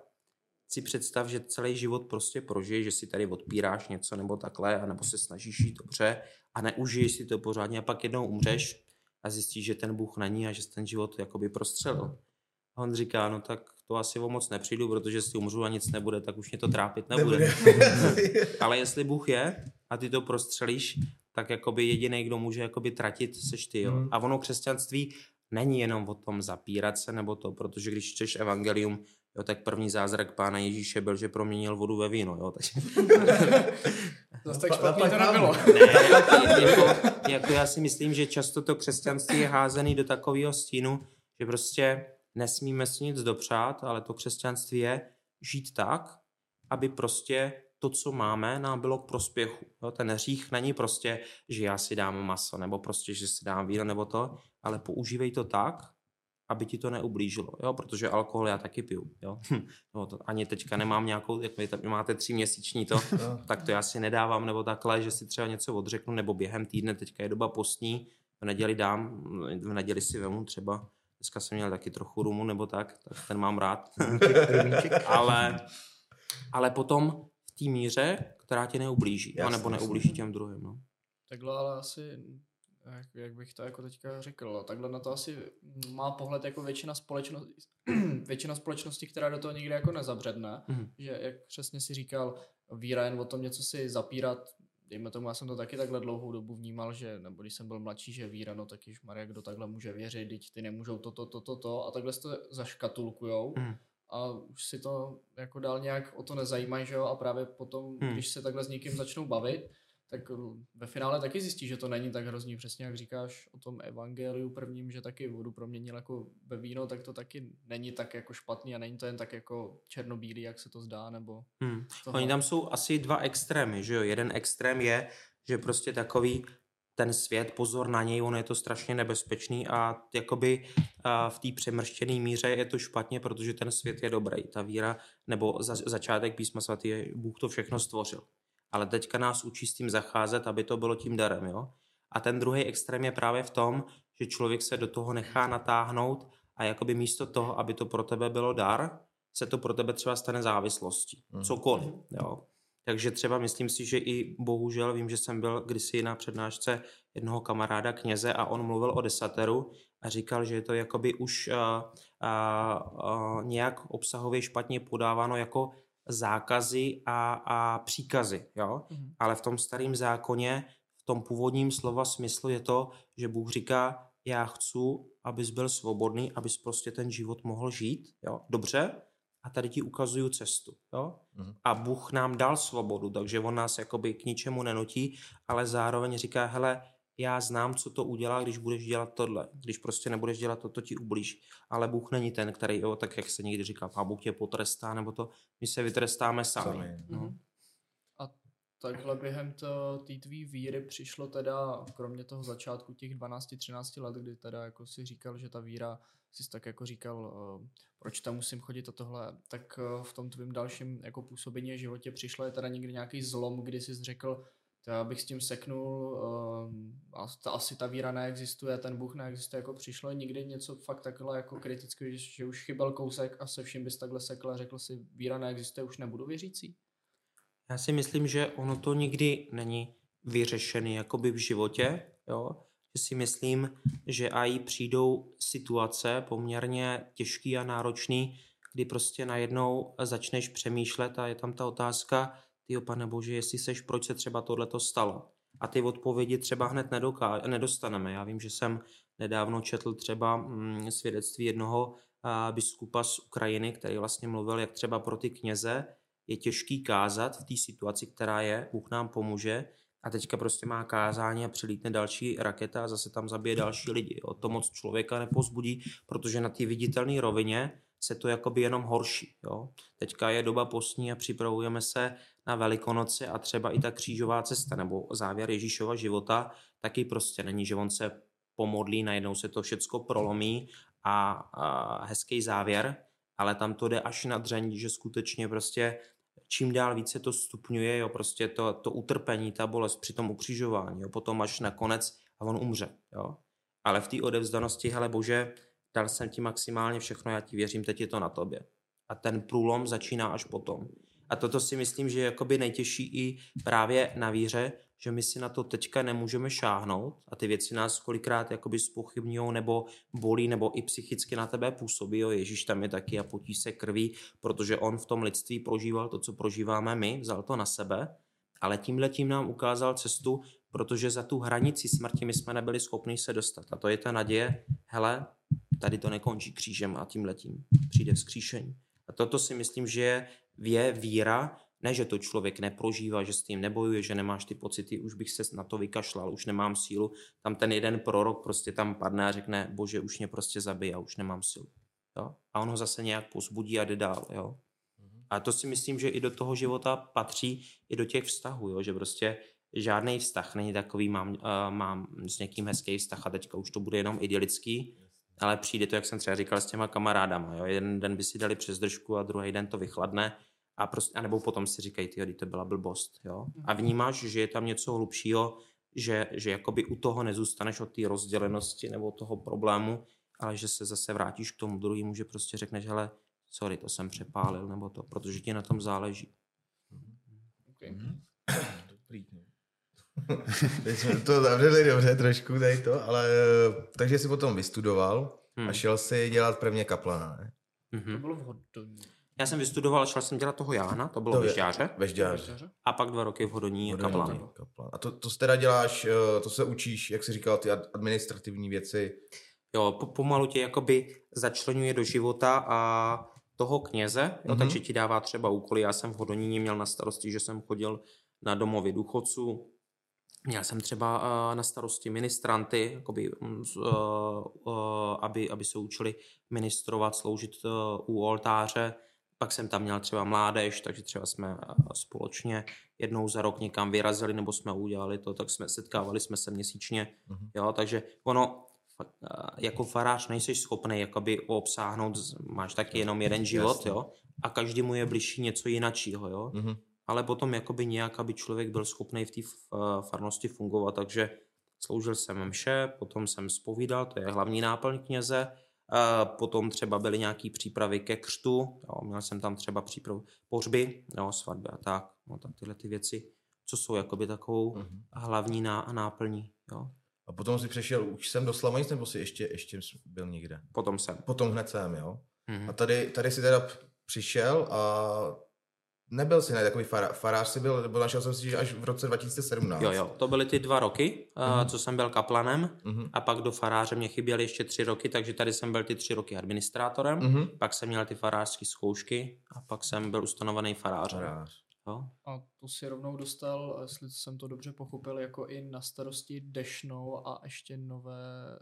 si představ, že celý život prostě prožiješ, že si tady odpíráš něco nebo takhle, nebo se snažíš žít dobře a neužiješ si to pořádně a pak jednou umřeš a zjistíš, že ten Bůh není a že ten život jakoby prostřelil. A on říká, no tak to asi o moc nepřijdu, protože si umřu a nic nebude, tak už mě to trápit nebude. Ale jestli Bůh je a ty to prostřelíš, tak jakoby jediný, kdo může jakoby tratit, seš ty. Jo? Mm. A ono křesťanství není jenom o tom zapírat se nebo to, protože když čteš evangelium, jo, tak první zázrak pána Ježíše byl, že proměnil vodu ve víno. Jo, takže... Zase tak špatný to nebylo. Ne, jako, jako já si myslím, že často to křesťanství je házený do takového stínu, že prostě nesmíme si nic dopřát, ale to křesťanství je žít tak, aby prostě to, co máme, nám bylo k prospěchu. Jo, ten hřích není prostě, že já si dám maso, nebo prostě, že si dám víno, nebo to, ale používej to tak, aby ti to neublížilo, jo, protože alkohol já taky piju, jo. no, to ani teďka nemám nějakou, jak vy máte tři měsíční to, tak to já si nedávám, nebo takhle, že si třeba něco odřeknu, nebo během týdne, teďka je doba postní, v neděli dám, v neděli si vemu třeba, dneska jsem měl taky trochu rumu, nebo tak, tak ten mám rád, ale, ale potom v té míře, která ti neublíží, Jasně, nebo neublíží těm druhým, no. Takhle ale asi jak, jak bych to jako teďka řekl, takhle na to asi má pohled jako většina společnosti, většina společnosti, která do toho nikdy jako nezabředne, mm. že jak přesně si říkal, víra jen o tom něco si zapírat, dejme tomu, já jsem to taky takhle dlouhou dobu vnímal, že, nebo když jsem byl mladší, že víra, no tak již Maria, kdo takhle může věřit, teď ty nemůžou toto, toto, toto, to, a takhle to zaškatulkujou. Mm. A už si to jako dál nějak o to nezajímají, že jo, a právě potom, mm. když se takhle s někým začnou bavit, tak ve finále taky zjistí, že to není tak hrozný, přesně jak říkáš o tom evangeliu prvním, že taky vodu proměnil jako ve víno, tak to taky není tak jako špatný a není to jen tak jako černobílý, jak se to zdá, nebo... Hmm. Oni tam jsou asi dva extrémy, že jo? Jeden extrém je, že prostě takový ten svět, pozor na něj, on je to strašně nebezpečný a jakoby a v té přemrštěné míře je to špatně, protože ten svět je dobrý. Ta víra, nebo za, začátek písma svatý, Bůh to všechno stvořil ale teďka nás učí s tím zacházet, aby to bylo tím darem. Jo? A ten druhý extrém je právě v tom, že člověk se do toho nechá natáhnout a jakoby místo toho, aby to pro tebe bylo dar, se to pro tebe třeba stane závislostí. Mm. Cokoliv. Jo? Takže třeba myslím si, že i bohužel vím, že jsem byl kdysi na přednášce jednoho kamaráda kněze a on mluvil o desateru a říkal, že je to jakoby už a, a, a, nějak obsahově špatně podáváno jako zákazy a, a příkazy, jo? Mm. Ale v tom starém zákoně, v tom původním slova smyslu je to, že Bůh říká, já chci, abys byl svobodný, abys prostě ten život mohl žít, jo? Dobře, a tady ti ukazuju cestu. Jo? Mm. A Bůh nám dal svobodu, takže on nás jakoby k ničemu nenutí, ale zároveň říká, hele, já znám, co to udělá, když budeš dělat tohle. Když prostě nebudeš dělat to, to ti ublíž. Ale Bůh není ten, který, jo, tak jak se někdy říká, a Bůh tě potrestá, nebo to, my se vytrestáme sami. sami. No. Mm. A takhle během té tvý víry přišlo teda, kromě toho začátku těch 12-13 let, kdy teda jako si říkal, že ta víra, jsi tak jako říkal, uh, proč tam musím chodit a tohle, tak uh, v tom tvým dalším jako působení v životě přišlo je teda někdy nějaký zlom, kdy jsi řekl, já bych s tím seknul, uh, a ta, asi ta víra neexistuje, ten Bůh neexistuje, jako přišlo někdy něco fakt takhle jako kriticky, že, že už chyběl kousek a se vším bys takhle sekl a řekl si, víra neexistuje, už nebudu věřící? Já si myslím, že ono to nikdy není vyřešený jakoby v životě, jo? že si myslím, že i přijdou situace poměrně těžký a náročný, kdy prostě najednou začneš přemýšlet a je tam ta otázka, ty pane bože, jestli seš, proč se třeba tohleto stalo. A ty odpovědi třeba hned nedoká- nedostaneme. Já vím, že jsem nedávno četl třeba mm, svědectví jednoho biskupa z Ukrajiny, který vlastně mluvil, jak třeba pro ty kněze je těžký kázat v té situaci, která je, Bůh nám pomůže, a teďka prostě má kázání a přilítne další raketa a zase tam zabije další lidi. O to moc člověka nepozbudí, protože na té viditelné rovině se to jakoby jenom horší. Jo? Teďka je doba postní a připravujeme se na Velikonoce a třeba i ta křížová cesta nebo závěr Ježíšova života taky prostě není, že on se pomodlí, najednou se to všecko prolomí a, a hezký závěr, ale tam to jde až na dřeň, že skutečně prostě čím dál více to stupňuje, jo, prostě to, to utrpení, ta bolest při tom ukřižování, jo, potom až nakonec a on umře, jo. Ale v té odevzdanosti, hele bože, dal jsem ti maximálně všechno, já ti věřím, teď je to na tobě. A ten průlom začíná až potom. A toto si myslím, že je jakoby nejtěžší i právě na víře, že my si na to teďka nemůžeme šáhnout a ty věci nás kolikrát jakoby spochybňují nebo bolí nebo i psychicky na tebe působí. Jo, Ježíš tam je taky a potí se krví, protože on v tom lidství prožíval to, co prožíváme my, vzal to na sebe, ale tímhle tím nám ukázal cestu, protože za tu hranici smrti my jsme nebyli schopni se dostat. A to je ta naděje, hele, tady to nekončí křížem a tím letím přijde vzkříšení. A toto si myslím, že je víra, ne, že to člověk neprožívá, že s tím nebojuje, že nemáš ty pocity, už bych se na to vykašlal, už nemám sílu. Tam ten jeden prorok prostě tam padne a řekne, bože, už mě prostě zabije, už nemám sílu. Jo? A on ho zase nějak pozbudí a jde dál. Jo? Mhm. A to si myslím, že i do toho života patří, i do těch vztahů, jo? že prostě žádný vztah není takový, mám, uh, mám s někým hezký vztah a teďka už to bude jenom idylický, ale přijde to, jak jsem třeba říkal, s těma kamarádama. Jo? Jeden den by si dali přes držku a druhý den to vychladne a prostě, anebo potom si říkají, ty, to byla blbost. Jo? A mhm. vnímáš, že je tam něco hlubšího, že, že jakoby u toho nezůstaneš od té rozdělenosti nebo toho problému, ale že se zase vrátíš k tomu druhému, že prostě řekneš, hele, sorry, to jsem přepálil, nebo to, protože ti na tom záleží. Okay. Mm-hmm. Dobrý. Teď jsme to zavřeli dobře trošku tady to, ale takže jsi potom vystudoval hmm. a šel si dělat prvně kaplana, ne? Mm-hmm. To bylo v Hodoní. Já jsem vystudoval, šel jsem dělat toho Jána, to bylo to ve Žďáře. Ve Žďáře. A pak dva roky v Hodoní, Hodoní kaplan. kaplan. A to, to teda děláš, eh, to se učíš, jak jsi říkal, ty administrativní věci. Jo, po, pomalu tě jakoby začlenuje do života a toho kněze, jo, mm-hmm. takže ti dává třeba úkoly. Já jsem v Hodoníně měl na starosti, že jsem chodil na domovy důchodců, Měl jsem třeba uh, na starosti ministranty, jakoby, uh, uh, aby, aby se učili ministrovat, sloužit u oltáře. Pak jsem tam měl třeba mládež, takže třeba jsme společně jednou za rok někam vyrazili, nebo jsme udělali to, tak jsme setkávali jsme se měsíčně. Uh-huh. Jo, takže ono, jako farář nejsi schopný jakoby obsáhnout, máš taky jenom jeden život, jo, a každému je bližší něco jiného, jo. Uh-huh ale potom jakoby nějak, aby člověk byl schopný v té farnosti fungovat, takže sloužil jsem mše, potom jsem spovídal, to je hlavní náplň kněze, potom třeba byly nějaké přípravy ke křtu, jo, měl jsem tam třeba přípravu pohřby, jo, svatby a tak, no, tak tyhle ty věci, co jsou jakoby takovou mm-hmm. hlavní ná, náplní. Jo. A potom si přešel, už jsem do Slavonic, nebo si ještě, ještě byl někde? Potom jsem. Potom hned jsem, jo. Mm-hmm. A tady, tady si teda přišel a Nebyl jsi ne, takový fará, farář, si byl, nebo našel jsem si, že až v roce 2017. Jo, jo, to byly ty dva roky, mm-hmm. co jsem byl kaplanem mm-hmm. a pak do faráře mě chyběly ještě tři roky, takže tady jsem byl ty tři roky administrátorem, mm-hmm. pak jsem měl ty farářské zkoušky a pak jsem byl ustanovený farářem. Farář. Jo? A to si rovnou dostal, jestli jsem to dobře pochopil, jako i na starosti Dešnou a ještě nové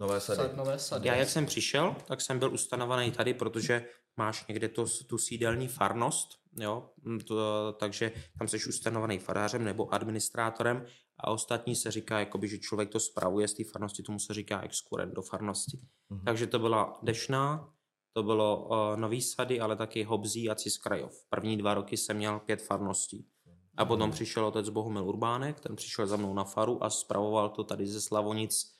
Nové sady. Sad, nové sady. Já jak jsem přišel, tak jsem byl ustanovený tady, protože máš někde to, tu sídelní farnost, jo, to, takže tam jsi ustanovený farářem nebo administrátorem a ostatní se říká, jakoby, že člověk to spravuje z té farnosti, tomu se říká exkurent do farnosti. Mm-hmm. Takže to byla Dešná, to bylo uh, Nový Sady, ale taky Hobzí a Ciskrajov. První dva roky jsem měl pět farností. A potom mm-hmm. přišel otec Bohumil Urbánek, ten přišel za mnou na faru a spravoval to tady ze Slavonic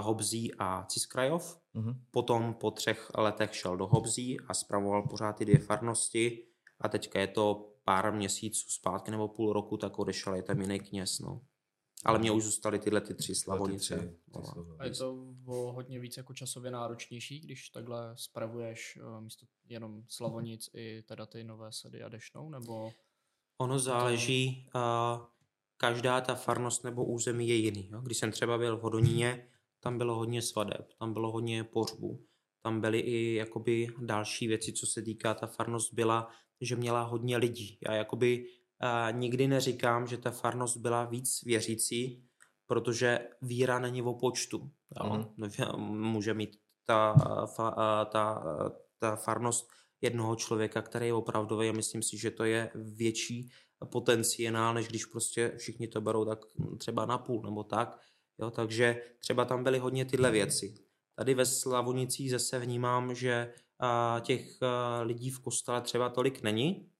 Hobzí a Ciskrajov. Mm-hmm. Potom po třech letech šel do Hobzí a spravoval pořád ty dvě farnosti a teďka je to pár měsíců zpátky nebo půl roku, tak odešel je tam jiný kněz, no. Ale mě už zůstaly tyhle ty tři slavonice. Ty tři, ty a je to o hodně víc jako časově náročnější, když takhle spravuješ uh, místo jenom slavonic i teda ty nové sady a dešnou, nebo... Ono záleží, uh, každá ta farnost nebo území je jiný. Jo? Když jsem třeba byl v Hodoníně, tam bylo hodně svadeb, tam bylo hodně pohřbů, tam byly i jakoby další věci, co se týká, ta farnost byla, že měla hodně lidí. Já jakoby uh, nikdy neříkám, že ta farnost byla víc věřící, protože víra není o počtu. Jo? Mm. Může mít ta, fa, ta, ta farnost jednoho člověka, který je opravdový a myslím si, že to je větší potenciál, než když prostě všichni to berou tak třeba na půl nebo tak. Jo, takže třeba tam byly hodně tyhle věci. Tady ve Slavonicích zase vnímám, že a, těch a, lidí v kostele třeba tolik není,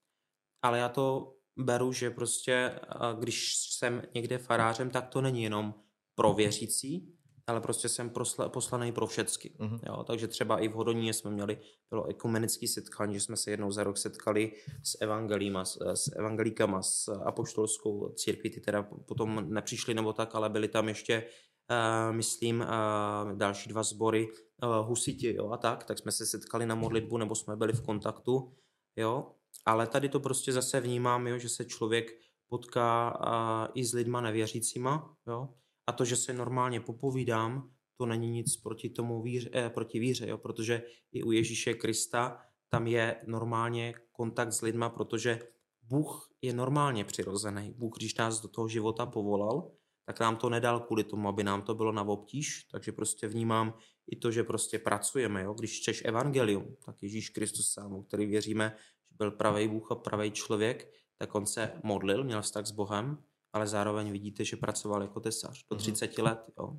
ale já to beru, že prostě, a, když jsem někde farářem, tak to není jenom pro věřící, ale prostě jsem prosla, poslaný pro všecky. Uh-huh. Jo, takže třeba i v Hodoníně jsme měli, bylo ekumenický setkání, že jsme se jednou za rok setkali s evangelíma, s, s evangelíkama, s apoštolskou církví, ty teda potom nepřišli nebo tak, ale byli tam ještě Uh, myslím, uh, další dva sbory, uh, husiti, jo, a tak, tak jsme se setkali na modlitbu, nebo jsme byli v kontaktu, jo, ale tady to prostě zase vnímám, jo, že se člověk potká uh, i s lidma nevěřícíma, jo, a to, že se normálně popovídám, to není nic proti tomu víře, eh, proti víře, jo? protože i u Ježíše Krista tam je normálně kontakt s lidma, protože Bůh je normálně přirozený. Bůh, když nás do toho života povolal, tak nám to nedal kvůli tomu, aby nám to bylo na obtíž, takže prostě vnímám i to, že prostě pracujeme. Jo? Když čteš evangelium, tak Ježíš Kristus sám, který věříme, že byl pravý Bůh a pravý člověk, tak on se modlil, měl vztah s Bohem, ale zároveň vidíte, že pracoval jako tesař do 30 mm-hmm. let. Jo.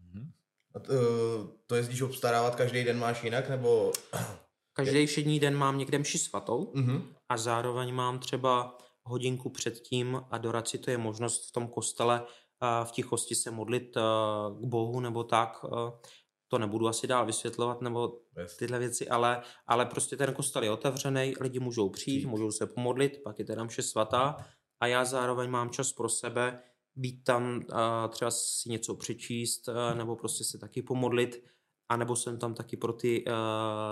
Mm-hmm. A to, to jezdíš obstarávat každý den máš jinak, nebo... Každý všední den mám někde mši svatou mm-hmm. a zároveň mám třeba hodinku předtím adoraci, to je možnost v tom kostele v tichosti se modlit k Bohu nebo tak. To nebudu asi dál vysvětlovat, nebo tyhle věci, ale, ale prostě ten kostel je otevřený, lidi můžou přijít, přijít. můžou se pomodlit, pak je teda mše svatá a já zároveň mám čas pro sebe, být tam a třeba si něco přečíst nebo prostě se taky pomodlit, a nebo jsem tam taky pro ty uh,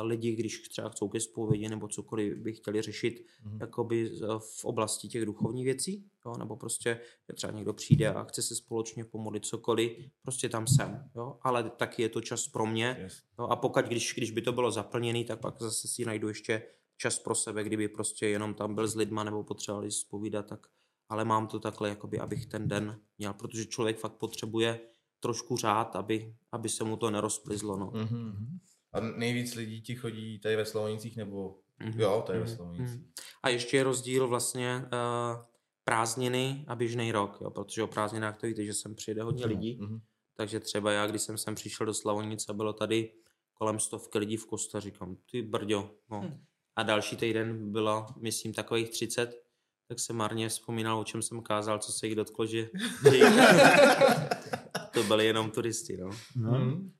lidi, když třeba chcou ke zpovědi nebo cokoliv by chtěli řešit mm-hmm. jakoby v oblasti těch duchovních věcí, jo? nebo prostě třeba někdo přijde a chce se společně pomodlit cokoliv, prostě tam jsem, jo? ale taky je to čas pro mě yes. jo? a pokud, když, když by to bylo zaplněné, tak pak zase si najdu ještě čas pro sebe, kdyby prostě jenom tam byl s lidma nebo potřebovali zpovídat, tak ale mám to takhle, jakoby, abych ten den měl, protože člověk fakt potřebuje trošku řád, aby, aby se mu to nerozplizlo. No. Mm-hmm. A nejvíc lidí ti chodí tady ve Slovenicích nebo mm-hmm. jo, tady ve mhm. Slovenicích. Mm-hmm. A ještě je rozdíl vlastně uh, prázdniny a běžný rok, jo, protože o prázdninách to víte, že sem přijde hodně mm-hmm. lidí, mm-hmm. takže třeba já, když jsem sem přišel do Slavonice, bylo tady kolem stovky lidí v kostele, říkám, ty brďo, no. Mm. A další týden bylo, myslím, takových 30, tak se marně vzpomínal, o čem jsem kázal, co se jich dotklo, že, to byli jenom turisti, no. no. Hmm.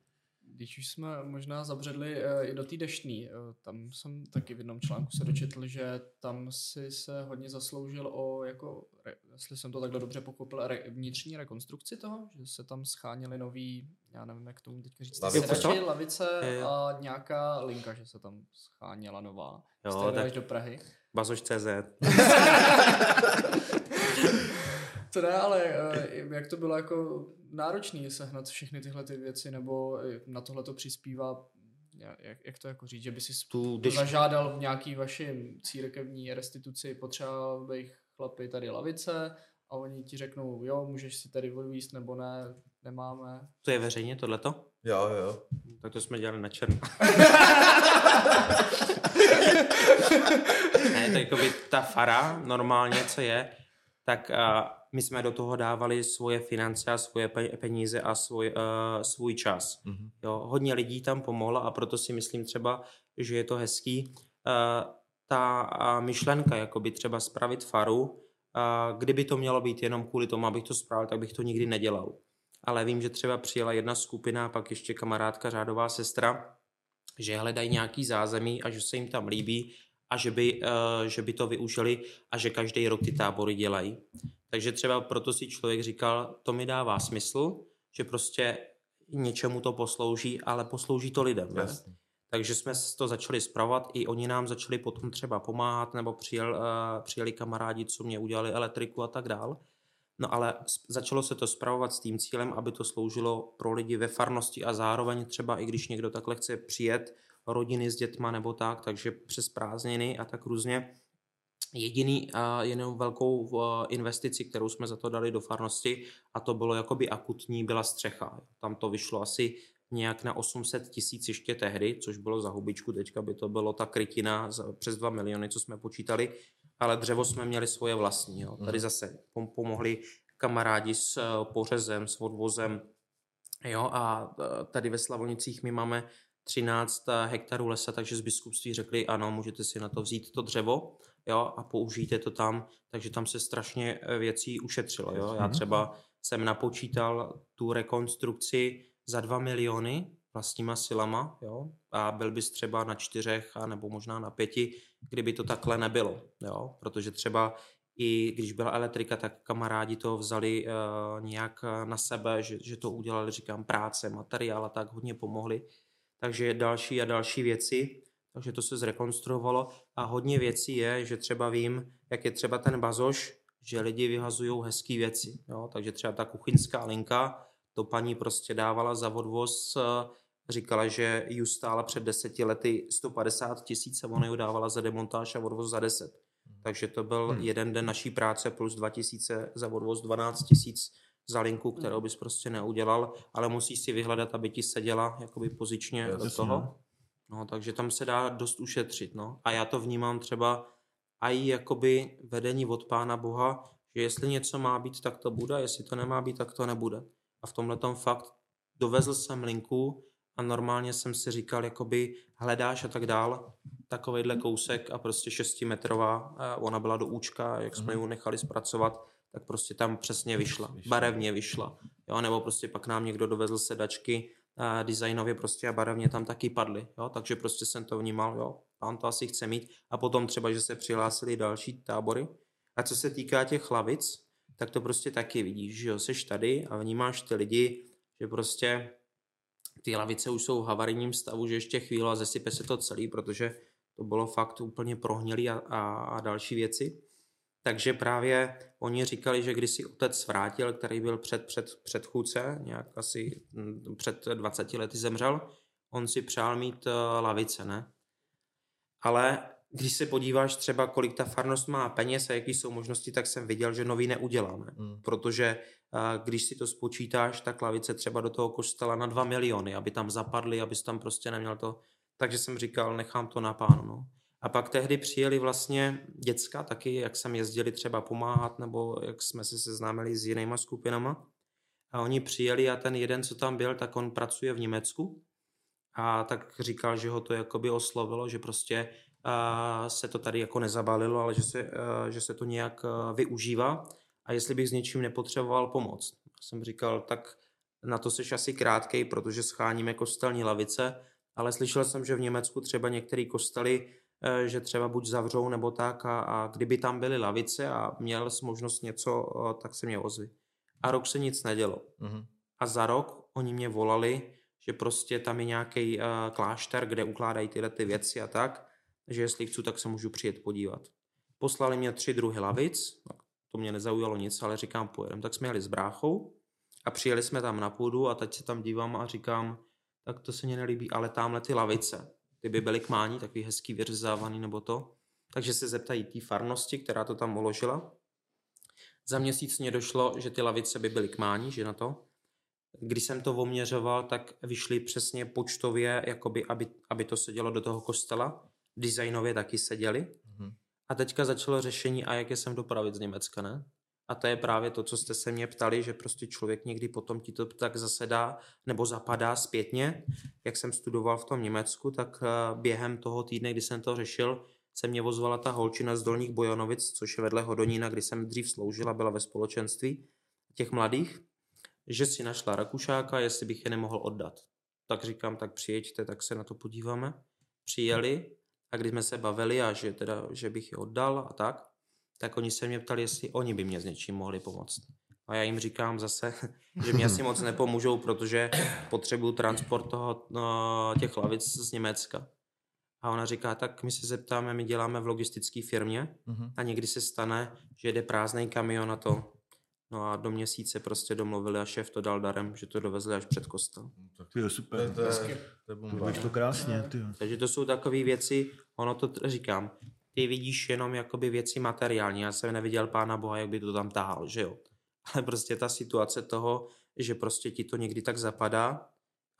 Když už jsme možná zabředli uh, i do té deštní, uh, tam jsem taky v jednom článku se dočetl, že tam si se hodně zasloužil o, jako, jestli jsem to takhle dobře pochopil, re, vnitřní rekonstrukci toho, že se tam scháněly nový, já nevím, jak tomu teďka říct, lavice, sedači, lavice a nějaká linka, že se tam scháněla nová. Jo, tak do Prahy. Bazoš.cz To ne, ale uh, jak to bylo jako náročný sehnat všechny tyhle ty věci, nebo na tohle to přispívá jak, jak to jako říct, že by si tu, když... zažádal v nějaký vaši církevní restituci, potřeboval bych chlapi tady lavice a oni ti řeknou, jo, můžeš si tady odvíst nebo ne, nemáme. To je veřejně tohleto? Jo, jo. Tak to jsme dělali na černo. ne, to jako by ta fara normálně, co je, tak uh, my jsme do toho dávali svoje finance a svoje peníze a svůj, uh, svůj čas. Mm-hmm. Jo, hodně lidí tam pomohlo a proto si myslím třeba, že je to hezký. Uh, ta uh, myšlenka, jakoby třeba spravit faru, uh, kdyby to mělo být jenom kvůli tomu, abych to spravil, tak bych to nikdy nedělal. Ale vím, že třeba přijela jedna skupina, pak ještě kamarádka, řádová sestra, že hledají nějaký zázemí a že se jim tam líbí a že by, uh, že by to využili a že každý rok ty tábory dělají. Takže třeba proto si člověk říkal, to mi dává smysl, že prostě něčemu to poslouží, ale poslouží to lidem. Ne? Takže jsme to začali zpravovat, i oni nám začali potom třeba pomáhat, nebo přijel, uh, přijeli kamarádi, co mě udělali elektriku a tak dál. No ale začalo se to zpravovat s tím cílem, aby to sloužilo pro lidi ve farnosti a zároveň třeba i když někdo takhle chce přijet, rodiny s dětma nebo tak, takže přes prázdniny a tak různě. Jediný a jenom velkou investici, kterou jsme za to dali do farnosti, a to bylo jakoby akutní, byla střecha. Tam to vyšlo asi nějak na 800 tisíc ještě tehdy, což bylo za hubičku, teďka by to bylo ta krytina za přes 2 miliony, co jsme počítali, ale dřevo jsme měli svoje vlastní. Jo. Tady mhm. zase pomohli kamarádi s e, pořezem, s odvozem, jo, a e, tady ve Slavonicích my máme 13 eh, hektarů lesa, takže z biskupství řekli, ano, můžete si na to vzít to dřevo jo, a použijte to tam, takže tam se strašně eh, věcí ušetřilo. Jo. Já mhm. třeba jsem napočítal tu rekonstrukci za 2 miliony vlastníma silama jo, a byl bys třeba na čtyřech a nebo možná na pěti, kdyby to takhle nebylo. Jo, protože třeba i když byla elektrika, tak kamarádi to vzali uh, nějak na sebe, že, že to udělali, říkám, práce, materiál a tak hodně pomohli takže další a další věci, takže to se zrekonstruovalo a hodně věcí je, že třeba vím, jak je třeba ten bazoš, že lidi vyhazují hezké věci, jo? takže třeba ta kuchyňská linka, to paní prostě dávala za odvoz, říkala, že ji stála před deseti lety 150 tisíc a ona ji dávala za demontáž a odvoz za 10. Hmm. Takže to byl hmm. jeden den naší práce plus 2000 za odvoz 12 tisíc za linku, kterou hmm. bys prostě neudělal, ale musíš si vyhledat, aby ti seděla jakoby pozičně já, do toho. No. no, takže tam se dá dost ušetřit, no. A já to vnímám třeba i jakoby vedení od Pána Boha, že jestli něco má být, tak to bude, jestli to nemá být, tak to nebude. A v tomhle tom fakt dovezl jsem linku a normálně jsem si říkal, jakoby hledáš a tak dál, takovejhle kousek a prostě šestimetrová, ona byla do účka, jak jsme mm. ji nechali zpracovat, tak prostě tam přesně vyšla, barevně vyšla. Jo, nebo prostě pak nám někdo dovezl sedačky a designově prostě a barevně tam taky padly. Jo, takže prostě jsem to vnímal, jo, pán to asi chce mít. A potom třeba, že se přihlásili další tábory. A co se týká těch hlavic, tak to prostě taky vidíš, že jo, seš tady a vnímáš ty lidi, že prostě ty lavice už jsou v havarijním stavu, že ještě chvíli a zesype se to celý, protože to bylo fakt úplně prohnilý a, a, a další věci. Takže právě oni říkali, že když si otec vrátil, který byl před, před předchůdce, nějak asi mm, před 20 lety zemřel, on si přál mít eh, lavice, ne? Ale když se podíváš třeba, kolik ta farnost má peněz a jaký jsou možnosti, tak jsem viděl, že nový neuděláme. Hmm. Protože eh, když si to spočítáš, tak lavice třeba do toho kostela na 2 miliony, aby tam zapadly, abys tam prostě neměl to. Takže jsem říkal, nechám to na pánu. No. A pak tehdy přijeli vlastně děcka taky, jak jsem jezdili třeba pomáhat, nebo jak jsme se seznámili s jinýma skupinama. A oni přijeli a ten jeden, co tam byl, tak on pracuje v Německu. A tak říkal, že ho to jakoby oslovilo, že prostě uh, se to tady jako nezabalilo, ale že se, uh, že se to nějak uh, využívá. A jestli bych s něčím nepotřeboval pomoc. Jsem říkal, tak na to seš asi krátkej, protože scháníme kostelní lavice, ale slyšel jsem, že v Německu třeba některé kostely, že třeba buď zavřou nebo tak a, a kdyby tam byly lavice a měl jsi možnost něco, eh, tak se mě ozvi. A rok se nic nedělo. Mm-hmm. A za rok oni mě volali, že prostě tam je nějaký uh, klášter, kde ukládají tyhle ty věci a tak, že jestli chci, tak se můžu přijet podívat. Poslali mě tři druhy lavic, to mě nezaujalo nic, ale říkám, pojedem. Tak jsme jeli s bráchou a přijeli jsme tam na půdu a teď se tam dívám a říkám, tak to se mě nelíbí, ale tamhle ty lavice, ty by byly k mání, takový hezký vyřezávaný nebo to. Takže se zeptají té farnosti, která to tam uložila. Za měsíc mě došlo, že ty lavice by byly k mání, že na to. Když jsem to oměřoval, tak vyšly přesně počtově, jakoby, aby, aby to sedělo do toho kostela. Designově taky seděli. Mm-hmm. A teďka začalo řešení, a jak je sem dopravit z Německa, ne? A to je právě to, co jste se mě ptali, že prostě člověk někdy potom ti to tak zasedá nebo zapadá zpětně. Jak jsem studoval v tom Německu, tak eh, během toho týdne, kdy jsem to řešil, se mě vozvala ta holčina z Dolních Bojanovic, což je vedle Hodonína, kdy jsem dřív sloužila, byla ve společenství těch mladých, že si našla Rakušáka, jestli bych je nemohl oddat. Tak říkám, tak přijeďte, tak se na to podíváme. Přijeli a když jsme se bavili a že, teda, že bych je oddal a tak, tak oni se mě ptali, jestli oni by mě s něčím mohli pomoct. A já jim říkám zase, že mě asi moc nepomůžou, protože potřebuju transport toho, no, těch lavic z Německa. A ona říká, tak my se zeptáme, my děláme v logistické firmě uh-huh. a někdy se stane, že jede prázdný kamion na to. No a do měsíce prostě domluvili a šéf to dal darem, že to dovezli až před kostel. No, tak to je super. To, to, je, to, je to, to krásně. Ty. Takže to jsou takové věci, ono to říkám, ty vidíš jenom jakoby věci materiální. Já jsem neviděl pána Boha, jak by to tam tahal, že jo. Ale prostě ta situace toho, že prostě ti to někdy tak zapadá,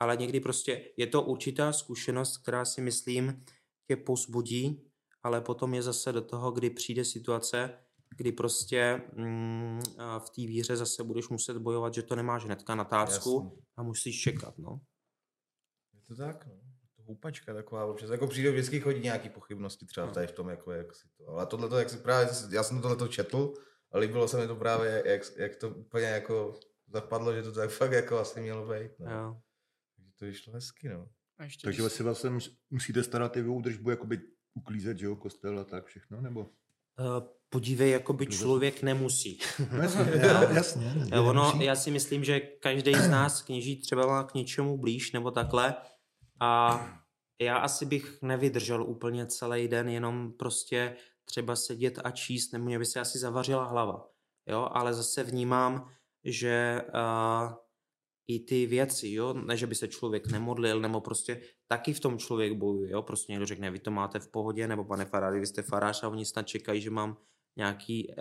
ale někdy prostě je to určitá zkušenost, která si myslím tě pozbudí, ale potom je zase do toho, kdy přijde situace, kdy prostě mm, v té víře zase budeš muset bojovat, že to nemáš hnedka na tácku Jasný. a musíš čekat, no. Je to tak, no houpačka taková občas. Jako přijde vždycky chodí nějaký pochybnosti třeba no. tady v tom, jako jak si to. Ale tohle to, jak si právě, já jsem tohle to četl a líbilo se mi to právě, jak, jak to úplně jako zapadlo, že to tak fakt jako asi mělo být. No. Jo. Takže to vyšlo hezky, no. A ještě Takže když... si vlastně musíte starat i o údržbu, jakoby uklízet, že jo, kostel a tak všechno, nebo? Uh, podívej, jakoby člověk nemusí. No, jasně, já, jasně. ono, já si myslím, že každý z nás kněží třeba má k něčemu blíž nebo takhle, a já asi bych nevydržel úplně celý den jenom prostě třeba sedět a číst, nebo mě by se asi zavařila hlava. Jo, ale zase vnímám, že uh, i ty věci, jo, ne, že by se člověk nemodlil, nebo prostě taky v tom člověk bojuje, jo, prostě někdo řekne, vy to máte v pohodě, nebo pane faráři, vy jste farář a oni snad čekají, že mám nějaký uh,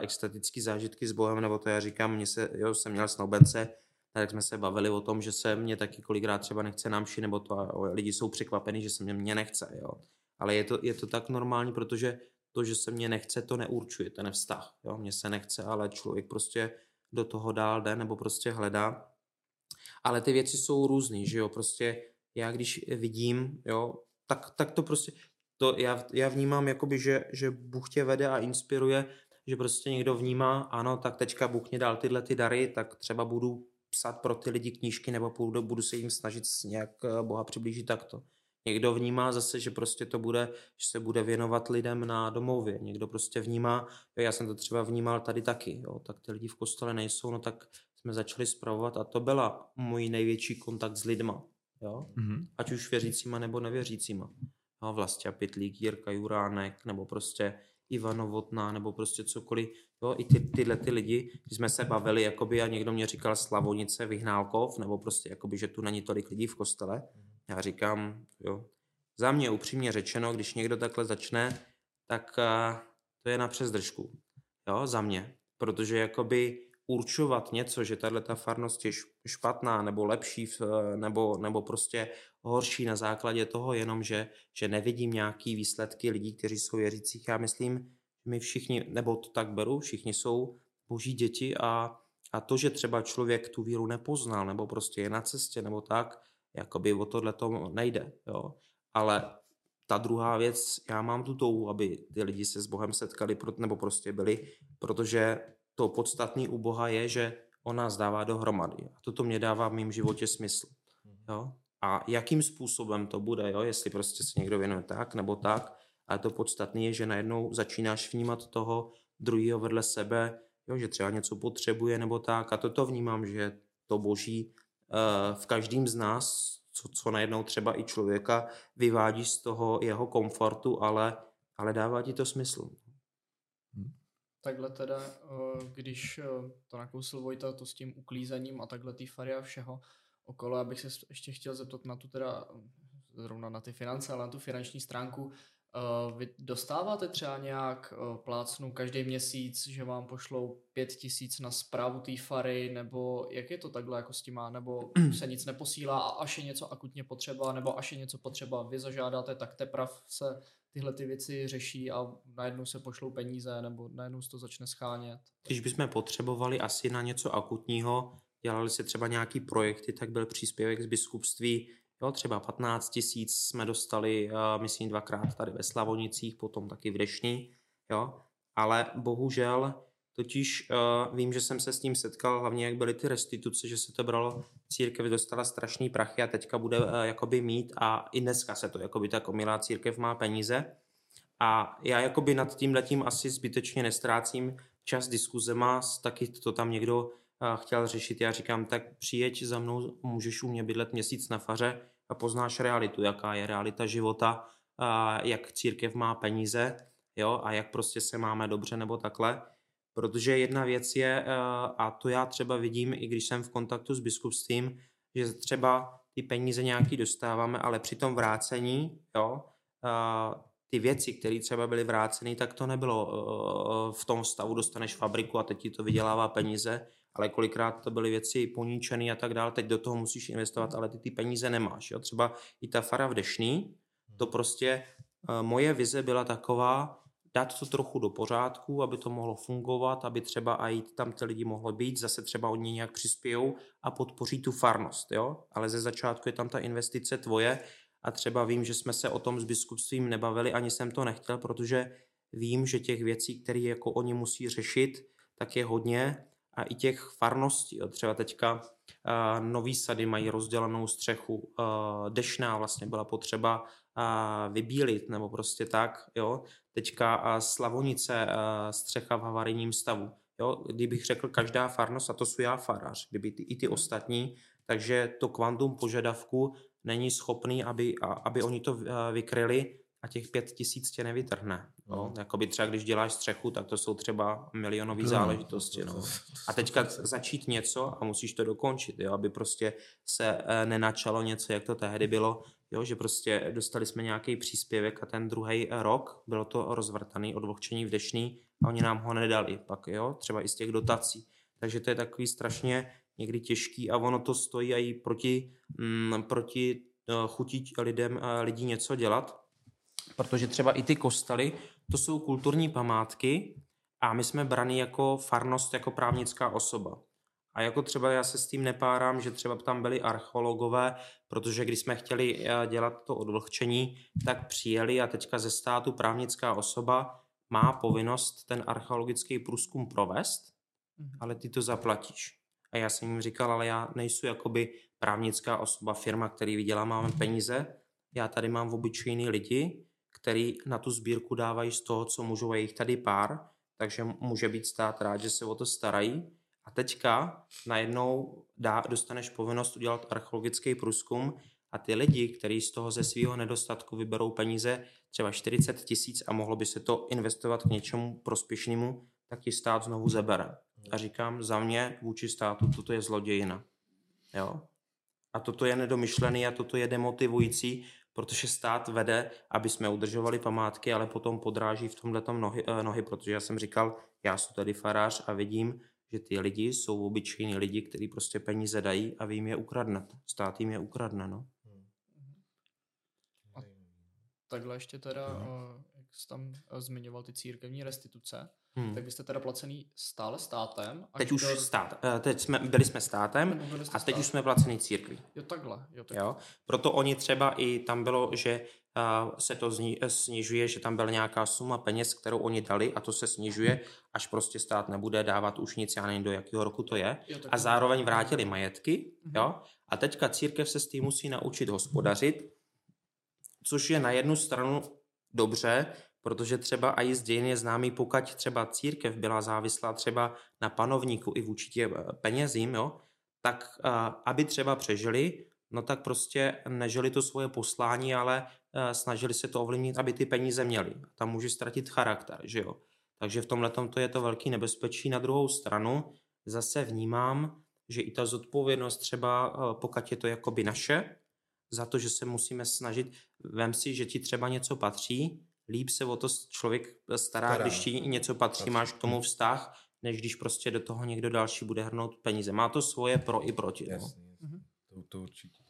extatický zážitky s Bohem, nebo to já říkám, mě se, jo, jsem měl snoubence, tak jsme se bavili o tom, že se mě taky kolikrát třeba nechce námši, nebo to lidi jsou překvapení, že se mě, mě nechce, jo. Ale je to, je to tak normální, protože to, že se mě nechce, to neurčuje ten vztah, jo. Mně se nechce, ale člověk prostě do toho dál jde, nebo prostě hledá. Ale ty věci jsou různý, že jo, prostě já když vidím, jo, tak, tak to prostě, to já, já vnímám jakoby, že, že Bůh tě vede a inspiruje, že prostě někdo vnímá, ano, tak teďka Bůh mě dal tyhle ty dary, tak třeba budu psát pro ty lidi knížky nebo budu, budu se jim snažit nějak eh, Boha přiblížit takto. Někdo vnímá zase, že prostě to bude, že se bude věnovat lidem na domově. Někdo prostě vnímá, jo, já jsem to třeba vnímal tady taky, jo, tak ty lidi v kostele nejsou, no tak jsme začali zpravovat a to byla můj největší kontakt s lidma. Jo? Mm-hmm. Ať už věřícíma nebo nevěřícíma. Jo, Vlastě Pitlík, Jirka Juránek, nebo prostě Iva Novotná, nebo prostě cokoliv. Jo, I ty, tyhle ty lidi, když jsme se bavili, jakoby, a někdo mě říkal Slavonice, Vyhnálkov, nebo prostě, jakoby, že tu není tolik lidí v kostele. Já říkám, jo, za mě upřímně řečeno, když někdo takhle začne, tak uh, to je na přezdržku. Jo, za mě. Protože jakoby určovat něco, že tahle ta farnost je špatná nebo lepší nebo, nebo prostě horší na základě toho jenom, že, že nevidím nějaký výsledky lidí, kteří jsou věřících. Já myslím, my všichni, nebo to tak beru, všichni jsou boží děti a, a to, že třeba člověk tu víru nepoznal, nebo prostě je na cestě, nebo tak, jakoby o tohle to nejde, jo. Ale ta druhá věc, já mám tu touhu, aby ty lidi se s Bohem setkali, nebo prostě byli, protože to podstatné u Boha je, že on nás dává dohromady. A toto mě dává v mém životě smysl. Jo? A jakým způsobem to bude, jo? jestli prostě se někdo věnuje tak nebo tak, ale to podstatné je, že najednou začínáš vnímat toho druhého vedle sebe, jo? že třeba něco potřebuje nebo tak. A toto vnímám, že to boží uh, v každém z nás, co, co najednou třeba i člověka vyvádí z toho jeho komfortu, ale, ale dává ti to smysl. Takhle teda, eh, když eh, to nakousl Vojta, to s tím uklízením a takhle té fary a všeho okolo, abych se ještě chtěl zeptat na tu teda, zrovna na ty finance, ale na tu finanční stránku, Uh, vy dostáváte třeba nějak uh, plácnu každý měsíc, že vám pošlou pět tisíc na zprávu té fary, nebo jak je to takhle jako s tím má, nebo se nic neposílá a až je něco akutně potřeba, nebo až je něco potřeba, vy zažádáte, tak teprav se tyhle ty věci řeší a najednou se pošlou peníze, nebo najednou se to začne schánět. Když bychom potřebovali asi na něco akutního, dělali se třeba nějaký projekty, tak byl příspěvek z biskupství, Jo, třeba 15 tisíc jsme dostali, uh, myslím, dvakrát tady ve Slavonicích, potom taky v Dešní, jo. Ale bohužel, totiž uh, vím, že jsem se s tím setkal, hlavně jak byly ty restituce, že se to bralo, církev dostala strašný prachy a teďka bude uh, jakoby mít a i dneska se to, jakoby ta komilá církev má peníze. A já jakoby nad tím letím asi zbytečně nestrácím čas diskuzema, taky to tam někdo chtěl řešit. Já říkám, tak přijeď za mnou, můžeš u mě bydlet měsíc na faře a poznáš realitu, jaká je realita života, jak církev má peníze jo, a jak prostě se máme dobře nebo takhle. Protože jedna věc je, a to já třeba vidím, i když jsem v kontaktu s biskupstvím, že třeba ty peníze nějaký dostáváme, ale při tom vrácení, jo, ty věci, které třeba byly vráceny, tak to nebylo v tom stavu, dostaneš fabriku a teď ti to vydělává peníze, ale kolikrát to byly věci poníčené a tak dále, teď do toho musíš investovat, ale ty ty peníze nemáš. Jo? Třeba i ta fara v Dešný, to prostě uh, moje vize byla taková, dát to trochu do pořádku, aby to mohlo fungovat, aby třeba i tam ty lidi mohlo být, zase třeba oni nějak přispějou a podpoří tu farnost, jo? Ale ze začátku je tam ta investice tvoje a třeba vím, že jsme se o tom s biskupstvím nebavili, ani jsem to nechtěl, protože vím, že těch věcí, které jako oni musí řešit, tak je hodně a i těch farností. Jo. Třeba teďka uh, nový sady mají rozdělenou střechu, uh, dešná vlastně byla potřeba uh, vybílit nebo prostě tak. Jo. Teďka uh, Slavonice, uh, střecha v havarijním stavu. Jo. Kdybych řekl každá farnost, a to jsou já farář, kdyby ty, i ty ostatní, takže to kvantum požadavku není schopný, aby, aby oni to vykryli a těch pět tisíc tě nevytrhne. No. Mm. Jakoby třeba, když děláš střechu, tak to jsou třeba milionové no, záležitosti. No. A teďka začít něco a musíš to dokončit, jo, aby prostě se e, nenačalo něco, jak to tehdy bylo, jo, že prostě dostali jsme nějaký příspěvek a ten druhý rok bylo to rozvrtaný odvlhčení v dešný a oni nám ho nedali, pak jo, třeba i z těch dotací. Takže to je takový strašně někdy těžký a ono to stojí i proti, mm, proti uh, chutí lidem, lidí něco dělat, protože třeba i ty kostely, to jsou kulturní památky a my jsme braní jako farnost, jako právnická osoba. A jako třeba já se s tím nepárám, že třeba tam byli archeologové, protože když jsme chtěli eh, dělat to odvlhčení, tak přijeli a teďka ze státu právnická osoba má povinnost ten archeologický průzkum provést, mhm. ale ty to zaplatíš. A já jsem jim říkal, ale já nejsou jakoby právnická osoba, firma, který vydělá, máme peníze, já tady mám obyčejný lidi, který na tu sbírku dávají z toho, co můžou, je jich tady pár, takže může být stát rád, že se o to starají. A teďka najednou dá, dostaneš povinnost udělat archeologický průzkum a ty lidi, kteří z toho ze svého nedostatku vyberou peníze třeba 40 tisíc a mohlo by se to investovat k něčemu prospěšnému, tak ti stát znovu zabere. A říkám, za mě vůči státu toto je zlodějina. Jo? A toto je nedomyšlený a toto je demotivující, protože stát vede, aby jsme udržovali památky, ale potom podráží v tomhle nohy, eh, nohy, protože já jsem říkal, já jsem tady farář a vidím, že ty lidi jsou obyčejní lidi, kteří prostě peníze dají a vy jim je ukradne. Stát jim je ukradne, no. A takhle ještě teda, no. jak jsi tam eh, zmiňoval ty církevní restituce, Hmm. tak vy jste teda placený stále státem? až Teď už do- stát, eh, teď jsme, byli jsme státem byli a teď stát? už jsme placený církví. Jo, takhle. Jo, tak... Jo? Proto oni třeba i tam bylo, že uh, se to zni, snižuje, že tam byla nějaká suma peněz, kterou oni dali a to se snižuje, až prostě stát nebude dávat už nic, já nevím, do jakého roku to je. Jo, A zároveň vrátili majetky, Mhm. jo? A teďka církev se s tím musí naučit hospodařit, což je na jednu stranu dobře, protože třeba i z dějin je známý, pokud třeba církev byla závislá třeba na panovníku i vůči těm eh, penězím, jo? tak uh, aby třeba přežili, no tak prostě nežili to svoje poslání, ale uh, snažili se to ovlivnit, aby ty peníze měli. Tam může ztratit charakter, že jo. Takže v tomhle to je to velký nebezpečí. Na druhou stranu zase vnímám, že i ta zodpovědnost třeba, pokud je to jakoby naše, za to, že se musíme snažit, vem si, že ti třeba něco patří, líp se o to člověk stará, Stará. když ti něco patří, Patří. máš k tomu vztah, než když prostě do toho někdo další bude hrnout peníze. Má to svoje pro i proti. No. Jasně, jasně. Mhm. To, to určitě.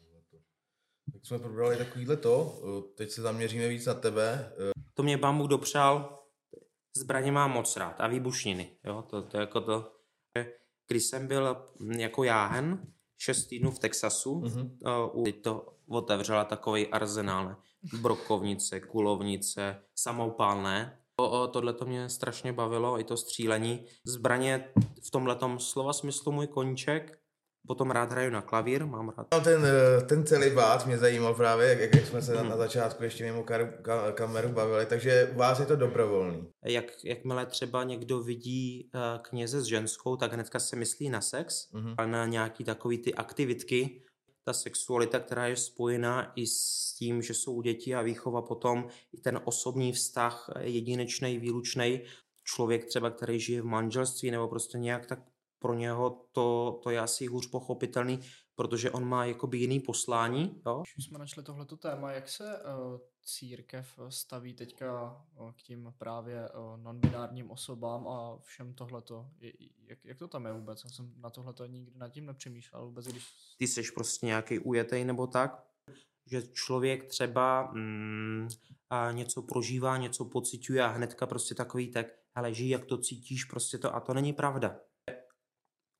Tak jsme probrali takovýhle to, teď se zaměříme víc na tebe. Eh, To mě Bůh dopřál, zbraně mám moc rád a výbušniny. Jo? To, to, jako to, když jsem byl jako jáhen, šest týdnů v Texasu, Mhm. uh, to otevřela takový arzenál. Brokovnice, kulovnice, samoupálné. Tohle to mě strašně bavilo, i to střílení. Zbraně v tomhletom slova smyslu můj koníček. Potom rád hraju na klavír, mám rád No ten, eh, ten celý bát mě zajímal právě, jak, jak jsme se na, Mhm. na začátku ještě mimo karu, ka, kameru bavili, takže u vás je to dobrovolný. jak, jakmile třeba někdo vidí uh, kněze s ženskou, tak hnedka se myslí na sex, Mhm. ale na nějaký takový ty aktivitky, ta sexualita, která je spojená i s tím, že jsou děti a výchova potom, i ten osobní vztah, eh, jedinečný, výlučný, člověk třeba, který žije v manželství nebo prostě nějak, tak pro něho to, to je asi hůř pochopitelný, protože on má jakoby jiný poslání, jo? Když jsme načali tohleto téma, jak se uh, církev staví teďka uh, k tím právě uh, non-binárním osobám a všem tohleto? Jak, jak to tam je vůbec? Já jsem na tohleto nikdy nad tím nepřemýšlel vůbec, když... ty seš prostě nějaký ujetej nebo tak, že člověk třeba mm, a něco prožívá, něco pociťuje a hnedka prostě takový tak, ale žij, jak to cítíš, prostě to a to není pravda.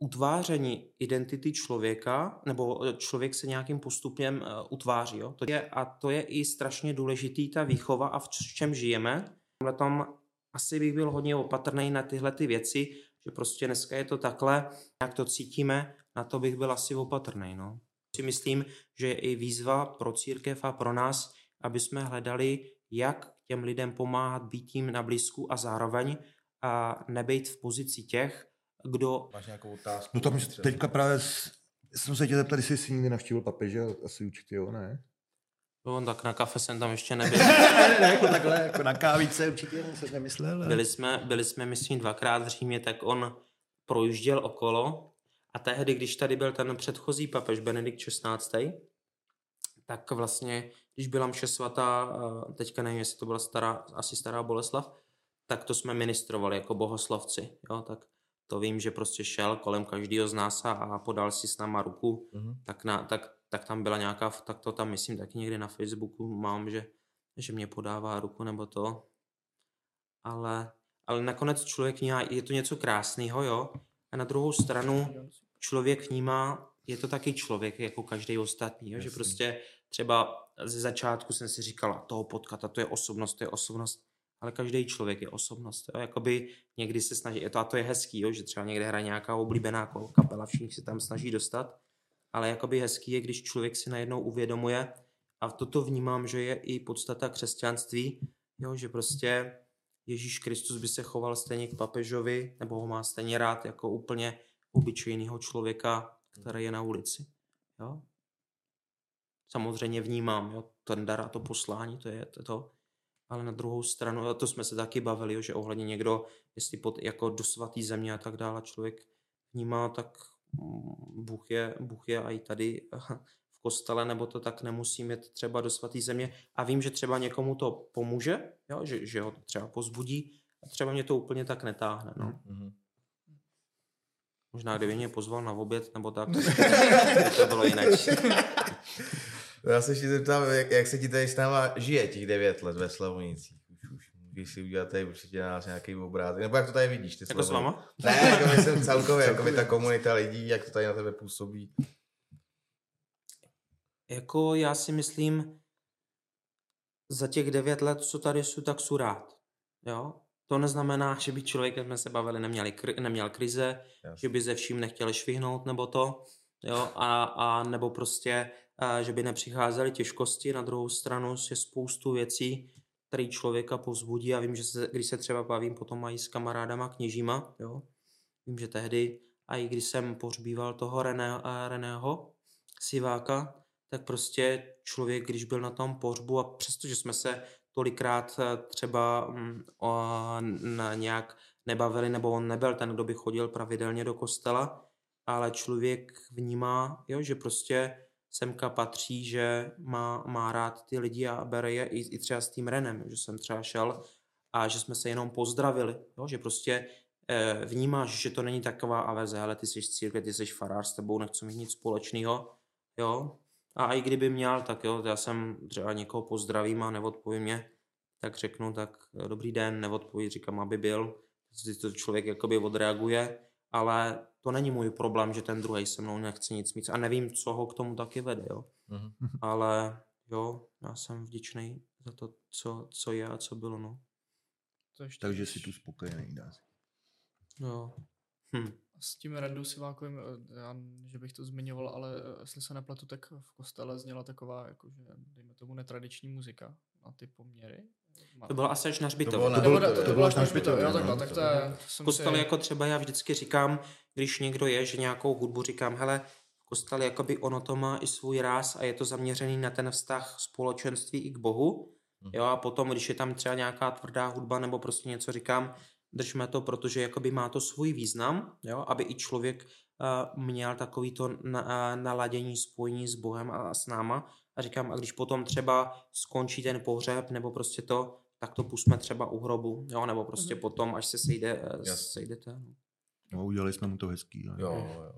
Utváření identity člověka, nebo eh, člověk se nějakým postupem uh, utváří, jo? To je, a to je i strašně důležitý, ta výchova a v čem žijeme. V tom asi bych byl hodně opatrný na tyhle ty věci, že prostě dneska je to takhle, jak to cítíme, na to bych byl asi opatrný. No. Si myslím, že je i výzva pro církev a pro nás, aby jsme hledali, jak těm lidem pomáhat být jim na blízku a zároveň a nebejt v pozici těch, kdo Máš nějakou otázku? No tam Třeba. teďka právě s- jsem se tě zeptal, jestli jsi někdy navštívil papeže, asi určitě jo, ne? no, tak na kafe jsem tam ještě nebyl. ne, jako takhle, jako na kávice určitě jsem nemyslel. ale- Byli jsme, byli jsme, myslím, dvakrát v Římě, tak on projížděl okolo a tehdy, když tady byl ten předchozí papež Benedikt XVI, tak vlastně, když byla mše svatá, teďka nevím, jestli to byla stará, asi stará Boleslav, tak to jsme ministrovali jako bohoslavci, jo, tak to vím, že prostě šel kolem každého z nás a, a podal si s náma ruku, Mhm. tak, na, tak, tak tam byla nějaká, tak to tam myslím taky někdy na Facebooku mám, že, že mě podává ruku nebo to, ale, ale nakonec člověk vnímá, je to něco krásného, jo, a na druhou stranu člověk vnímá, je to taky člověk jako každý ostatní, jo? že prostě třeba ze začátku jsem si říkala, toho potkat a to je osobnost, to je osobnost, ale každý člověk je osobnost, jo? jakoby někdy se snaží, to a to je hezký, jo? že třeba někde hraje nějaká oblíbená kapela, všichni se tam snaží dostat, ale jakoby hezký je, když člověk si najednou uvědomuje a toto vnímám, že je i podstata křesťanství, jo? že prostě Ježíš Kristus by se choval stejně k papežovi, nebo ho má stejně rád jako úplně obyčejného člověka, který je na ulici. Jo? Samozřejmě vnímám jo, ten dar a to poslání, to je to. Ale na druhou stranu, a to jsme se taky bavili, jo, že ohledně někdo, jestli pod, jako do svatý země a tak dále člověk vnímá, tak mm, Bůh je, Bůh je i tady v kostele, nebo to tak nemusí mít třeba do svatý země. A vím, že třeba někomu to pomůže, jo, že, že ho to třeba pozbudí, a třeba mě to úplně tak netáhne. No. Mhm. Možná kdyby mě pozval na oběd, nebo tak, to bylo jinak. Já se ještě zeptám, jak, jak se ti tady s náma žije těch devět let ve Slavonicích. Už, už když si uděláte určitě na nás nějaký obrázek, nebo jak to tady vidíš? Ty Jako s váma? Ne, jako myslím celkově, jako by ta komunita lidí, jak to tady na tebe působí. Jako já si myslím, za těch devět let, co tady jsou, tak jsou rád. Jo? To neznamená, že by člověk, jak jsme se bavili, neměli, kri- neměl krize, Jasně. že by ze vším nechtěl švihnout nebo to, jo? A, a nebo prostě, že by nepřicházely těžkosti. Na druhou stranu je spoustu věcí, které člověka povzbudí a vím, že se, když se třeba bavím potom mají s kamarádama kněžíma, jo? vím, že tehdy, a i když jsem pohřbíval toho René, a Reného Siváka, tak prostě člověk, když byl na tom pohřbu a přestože jsme se tolikrát eh, třeba mm, o, na nějak nebavili, nebo on nebyl ten, kdo by chodil pravidelně do kostela, ale člověk vnímá, jo, že prostě semka patří, že má, má rád ty lidi a bere je i, i třeba s tím Renem, že jsem třeba šel a že jsme se jenom pozdravili, jo, že prostě eh, vnímáš, že to není taková aveze, ale ty jsi z církve, ty jsi farář, s tebou nechci mít nic společného, jo, a i kdyby měl, tak jo, já jsem třeba někoho pozdravím a neodpoví mě, tak řeknu, tak eh, dobrý den, neodpoví, říkám, aby byl, to člověk jakoby odreaguje, ale to není můj problém, že ten druhý se mnou nechce nic mít a nevím, co ho k tomu taky vede, jo. Mhm. Ale jo, já jsem vděčný za to, co, co je a co bylo, no. To ještě Takže když- si tu spokojený, dá se. Jo. Hm. S tím Randou Sivákovým, eh, já, že bych to zmiňoval, ale eh, jestli se nepletu, tak v kostele zněla taková, jakože, dejme tomu, netradiční muzika na ty poměry. Má- To bylo asi až na to bylo, to to, to, bylo bylo až na jo, takhle, no, tak to je... si- jako třeba já vždycky říkám, když někdo je, že nějakou hudbu říkám, hele, v kostele jakoby ono to má i svůj ráz a je to zaměřený na ten vztah společenství i k Bohu. Mhm. Jo, a potom, když je tam třeba nějaká tvrdá hudba nebo prostě něco říkám, držme to, protože jakoby má to svůj význam, jo, aby i člověk uh, měl takový to na, uh, naladění, spojení s Bohem a, a s náma. A říkám, a když potom třeba skončí ten pohřeb nebo prostě to, tak to pusme třeba u hrobu, jo, nebo prostě Mhm. potom, až se sejde, eh, Jasně. sejdete. no. No, udělali jsme mu to hezký. Jo, jo.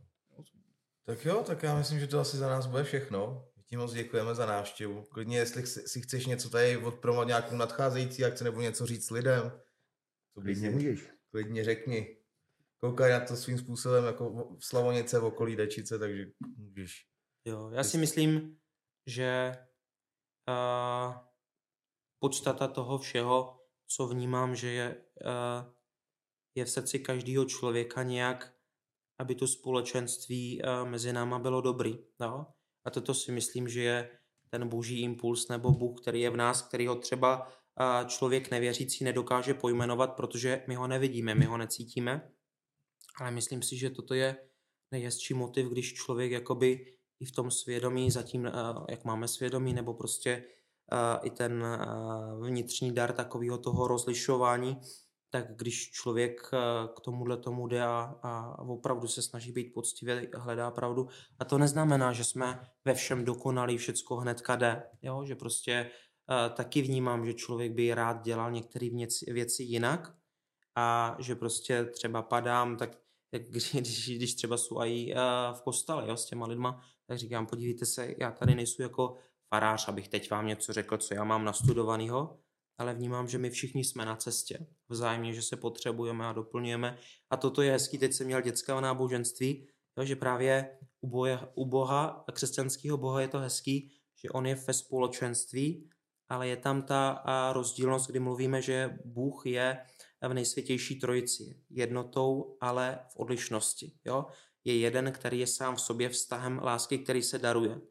Tak jo, tak já myslím, že to asi za nás bude všechno. Tím moc děkujeme za návštěvu. Klidně, jestli si chceš něco tady odpromovat nějakou nadcházející akci nebo něco říct lidem, to Klidně můžeš. klidně řekni. Koukaj na to svým způsobem jako v Slavonice, v okolí Dečice, takže můžeš. Jo, já si myslím, že uh, podstata toho všeho, co vnímám, že je, uh, je v srdci každého člověka nějak, aby to společenství uh, mezi náma bylo dobrý. Jo? A toto si myslím, že je ten boží impuls nebo Bůh, který je v nás, který ho třeba člověk nevěřící nedokáže pojmenovat, protože my ho nevidíme, my ho necítíme. Ale myslím si, že toto je nejhezčí motiv, když člověk jakoby i v tom svědomí, zatím, eh, jak máme svědomí, nebo prostě eh, i ten eh, vnitřní dar takového toho rozlišování, tak když člověk k tomuhle tomu jde a, a opravdu se snaží být poctivě, hledá pravdu. A to neznamená, že jsme ve všem dokonalí, všecko hnedka jde. Jo? Že prostě taky vnímám, že člověk by rád dělal některé věci, jinak a že prostě třeba padám, tak když, když, třeba jsou i uh, v kostele jo, s těma lidma, tak říkám, podívejte se, já tady nejsou jako farář, abych teď vám něco řekl, co já mám nastudovanýho, ale vnímám, že my všichni jsme na cestě. Vzájemně, že se potřebujeme a doplňujeme. A toto je hezký, teď jsem měl dětská náboženství, jo, že právě u, boje, u Boha, křesťanského Boha je to hezký, že on je ve společenství, ale je tam ta rozdílnost, kdy mluvíme, že Bůh je v nejsvětější trojici. Jednotou, ale v odlišnosti. Jo? Je jeden, který je sám v sobě vztahem lásky, který se daruje.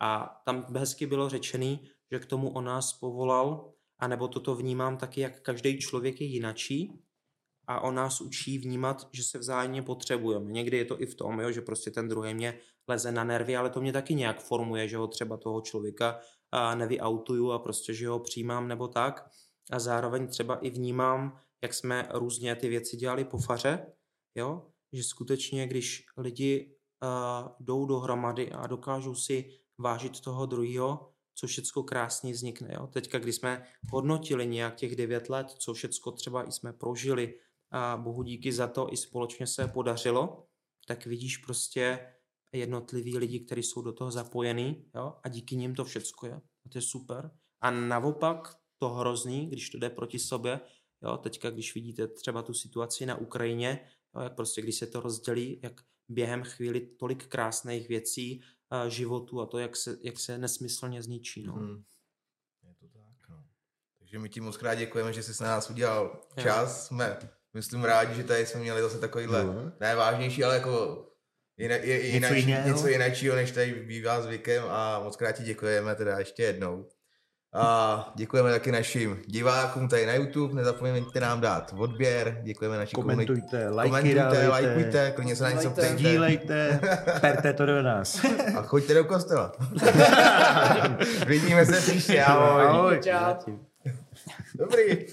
A tam hezky bylo řečený, že k tomu on nás povolal, anebo toto vnímám taky, jak každý člověk je jinačí a on nás učí vnímat, že se vzájemně potřebujeme. Někdy je to i v tom, jo, že prostě ten druhý mě leze na nervy, ale to mě taky nějak formuje, že ho třeba toho člověka nevyautuju a prostě, že ho přijímám nebo tak. A zároveň třeba i vnímám, jak jsme různě ty věci dělali po faře, jo? že skutečně, když lidi uh, jdou dohromady a dokážou si vážit toho druhého, co všecko krásně vznikne. Jo? Teďka, když jsme hodnotili nějak těch devět let, co všecko třeba i jsme prožili a bohu díky za to i společně se podařilo, tak vidíš prostě jednotlivý lidi, kteří jsou do toho zapojení jo? a díky nim to všecko je. A to je super. A naopak to hrozný, když to jde proti sobě. Jo, teďka, když vidíte třeba tu situaci na Ukrajině, jo, jak prostě, když se to rozdělí, jak během chvíli tolik krásných věcí, a životu a to, jak se, jak se nesmyslně zničí. No. Hmm. Je to tak, no. Takže my ti moc krát děkujeme, že jsi na nás udělal čas. Jsme, myslím, rádi, že tady jsme měli zase takovýhle, Jo. ne vážnější, ale jako jiné, je, je, Něco jinak, jiného. něco jiného, než tady bývá zvykem a moc krát ti děkujeme teda ještě jednou. A děkujeme taky našim divákům tady na YouTube, nezapomeňte nám dát odběr, děkujeme našim Komentujte, lajky komentujte, lajkujte, klidně se na něco ptejte Dílejte, perte to do nás. a choďte do kostela. Vidíme se příště, ahoj. Ahoj. Čau. Dobrý.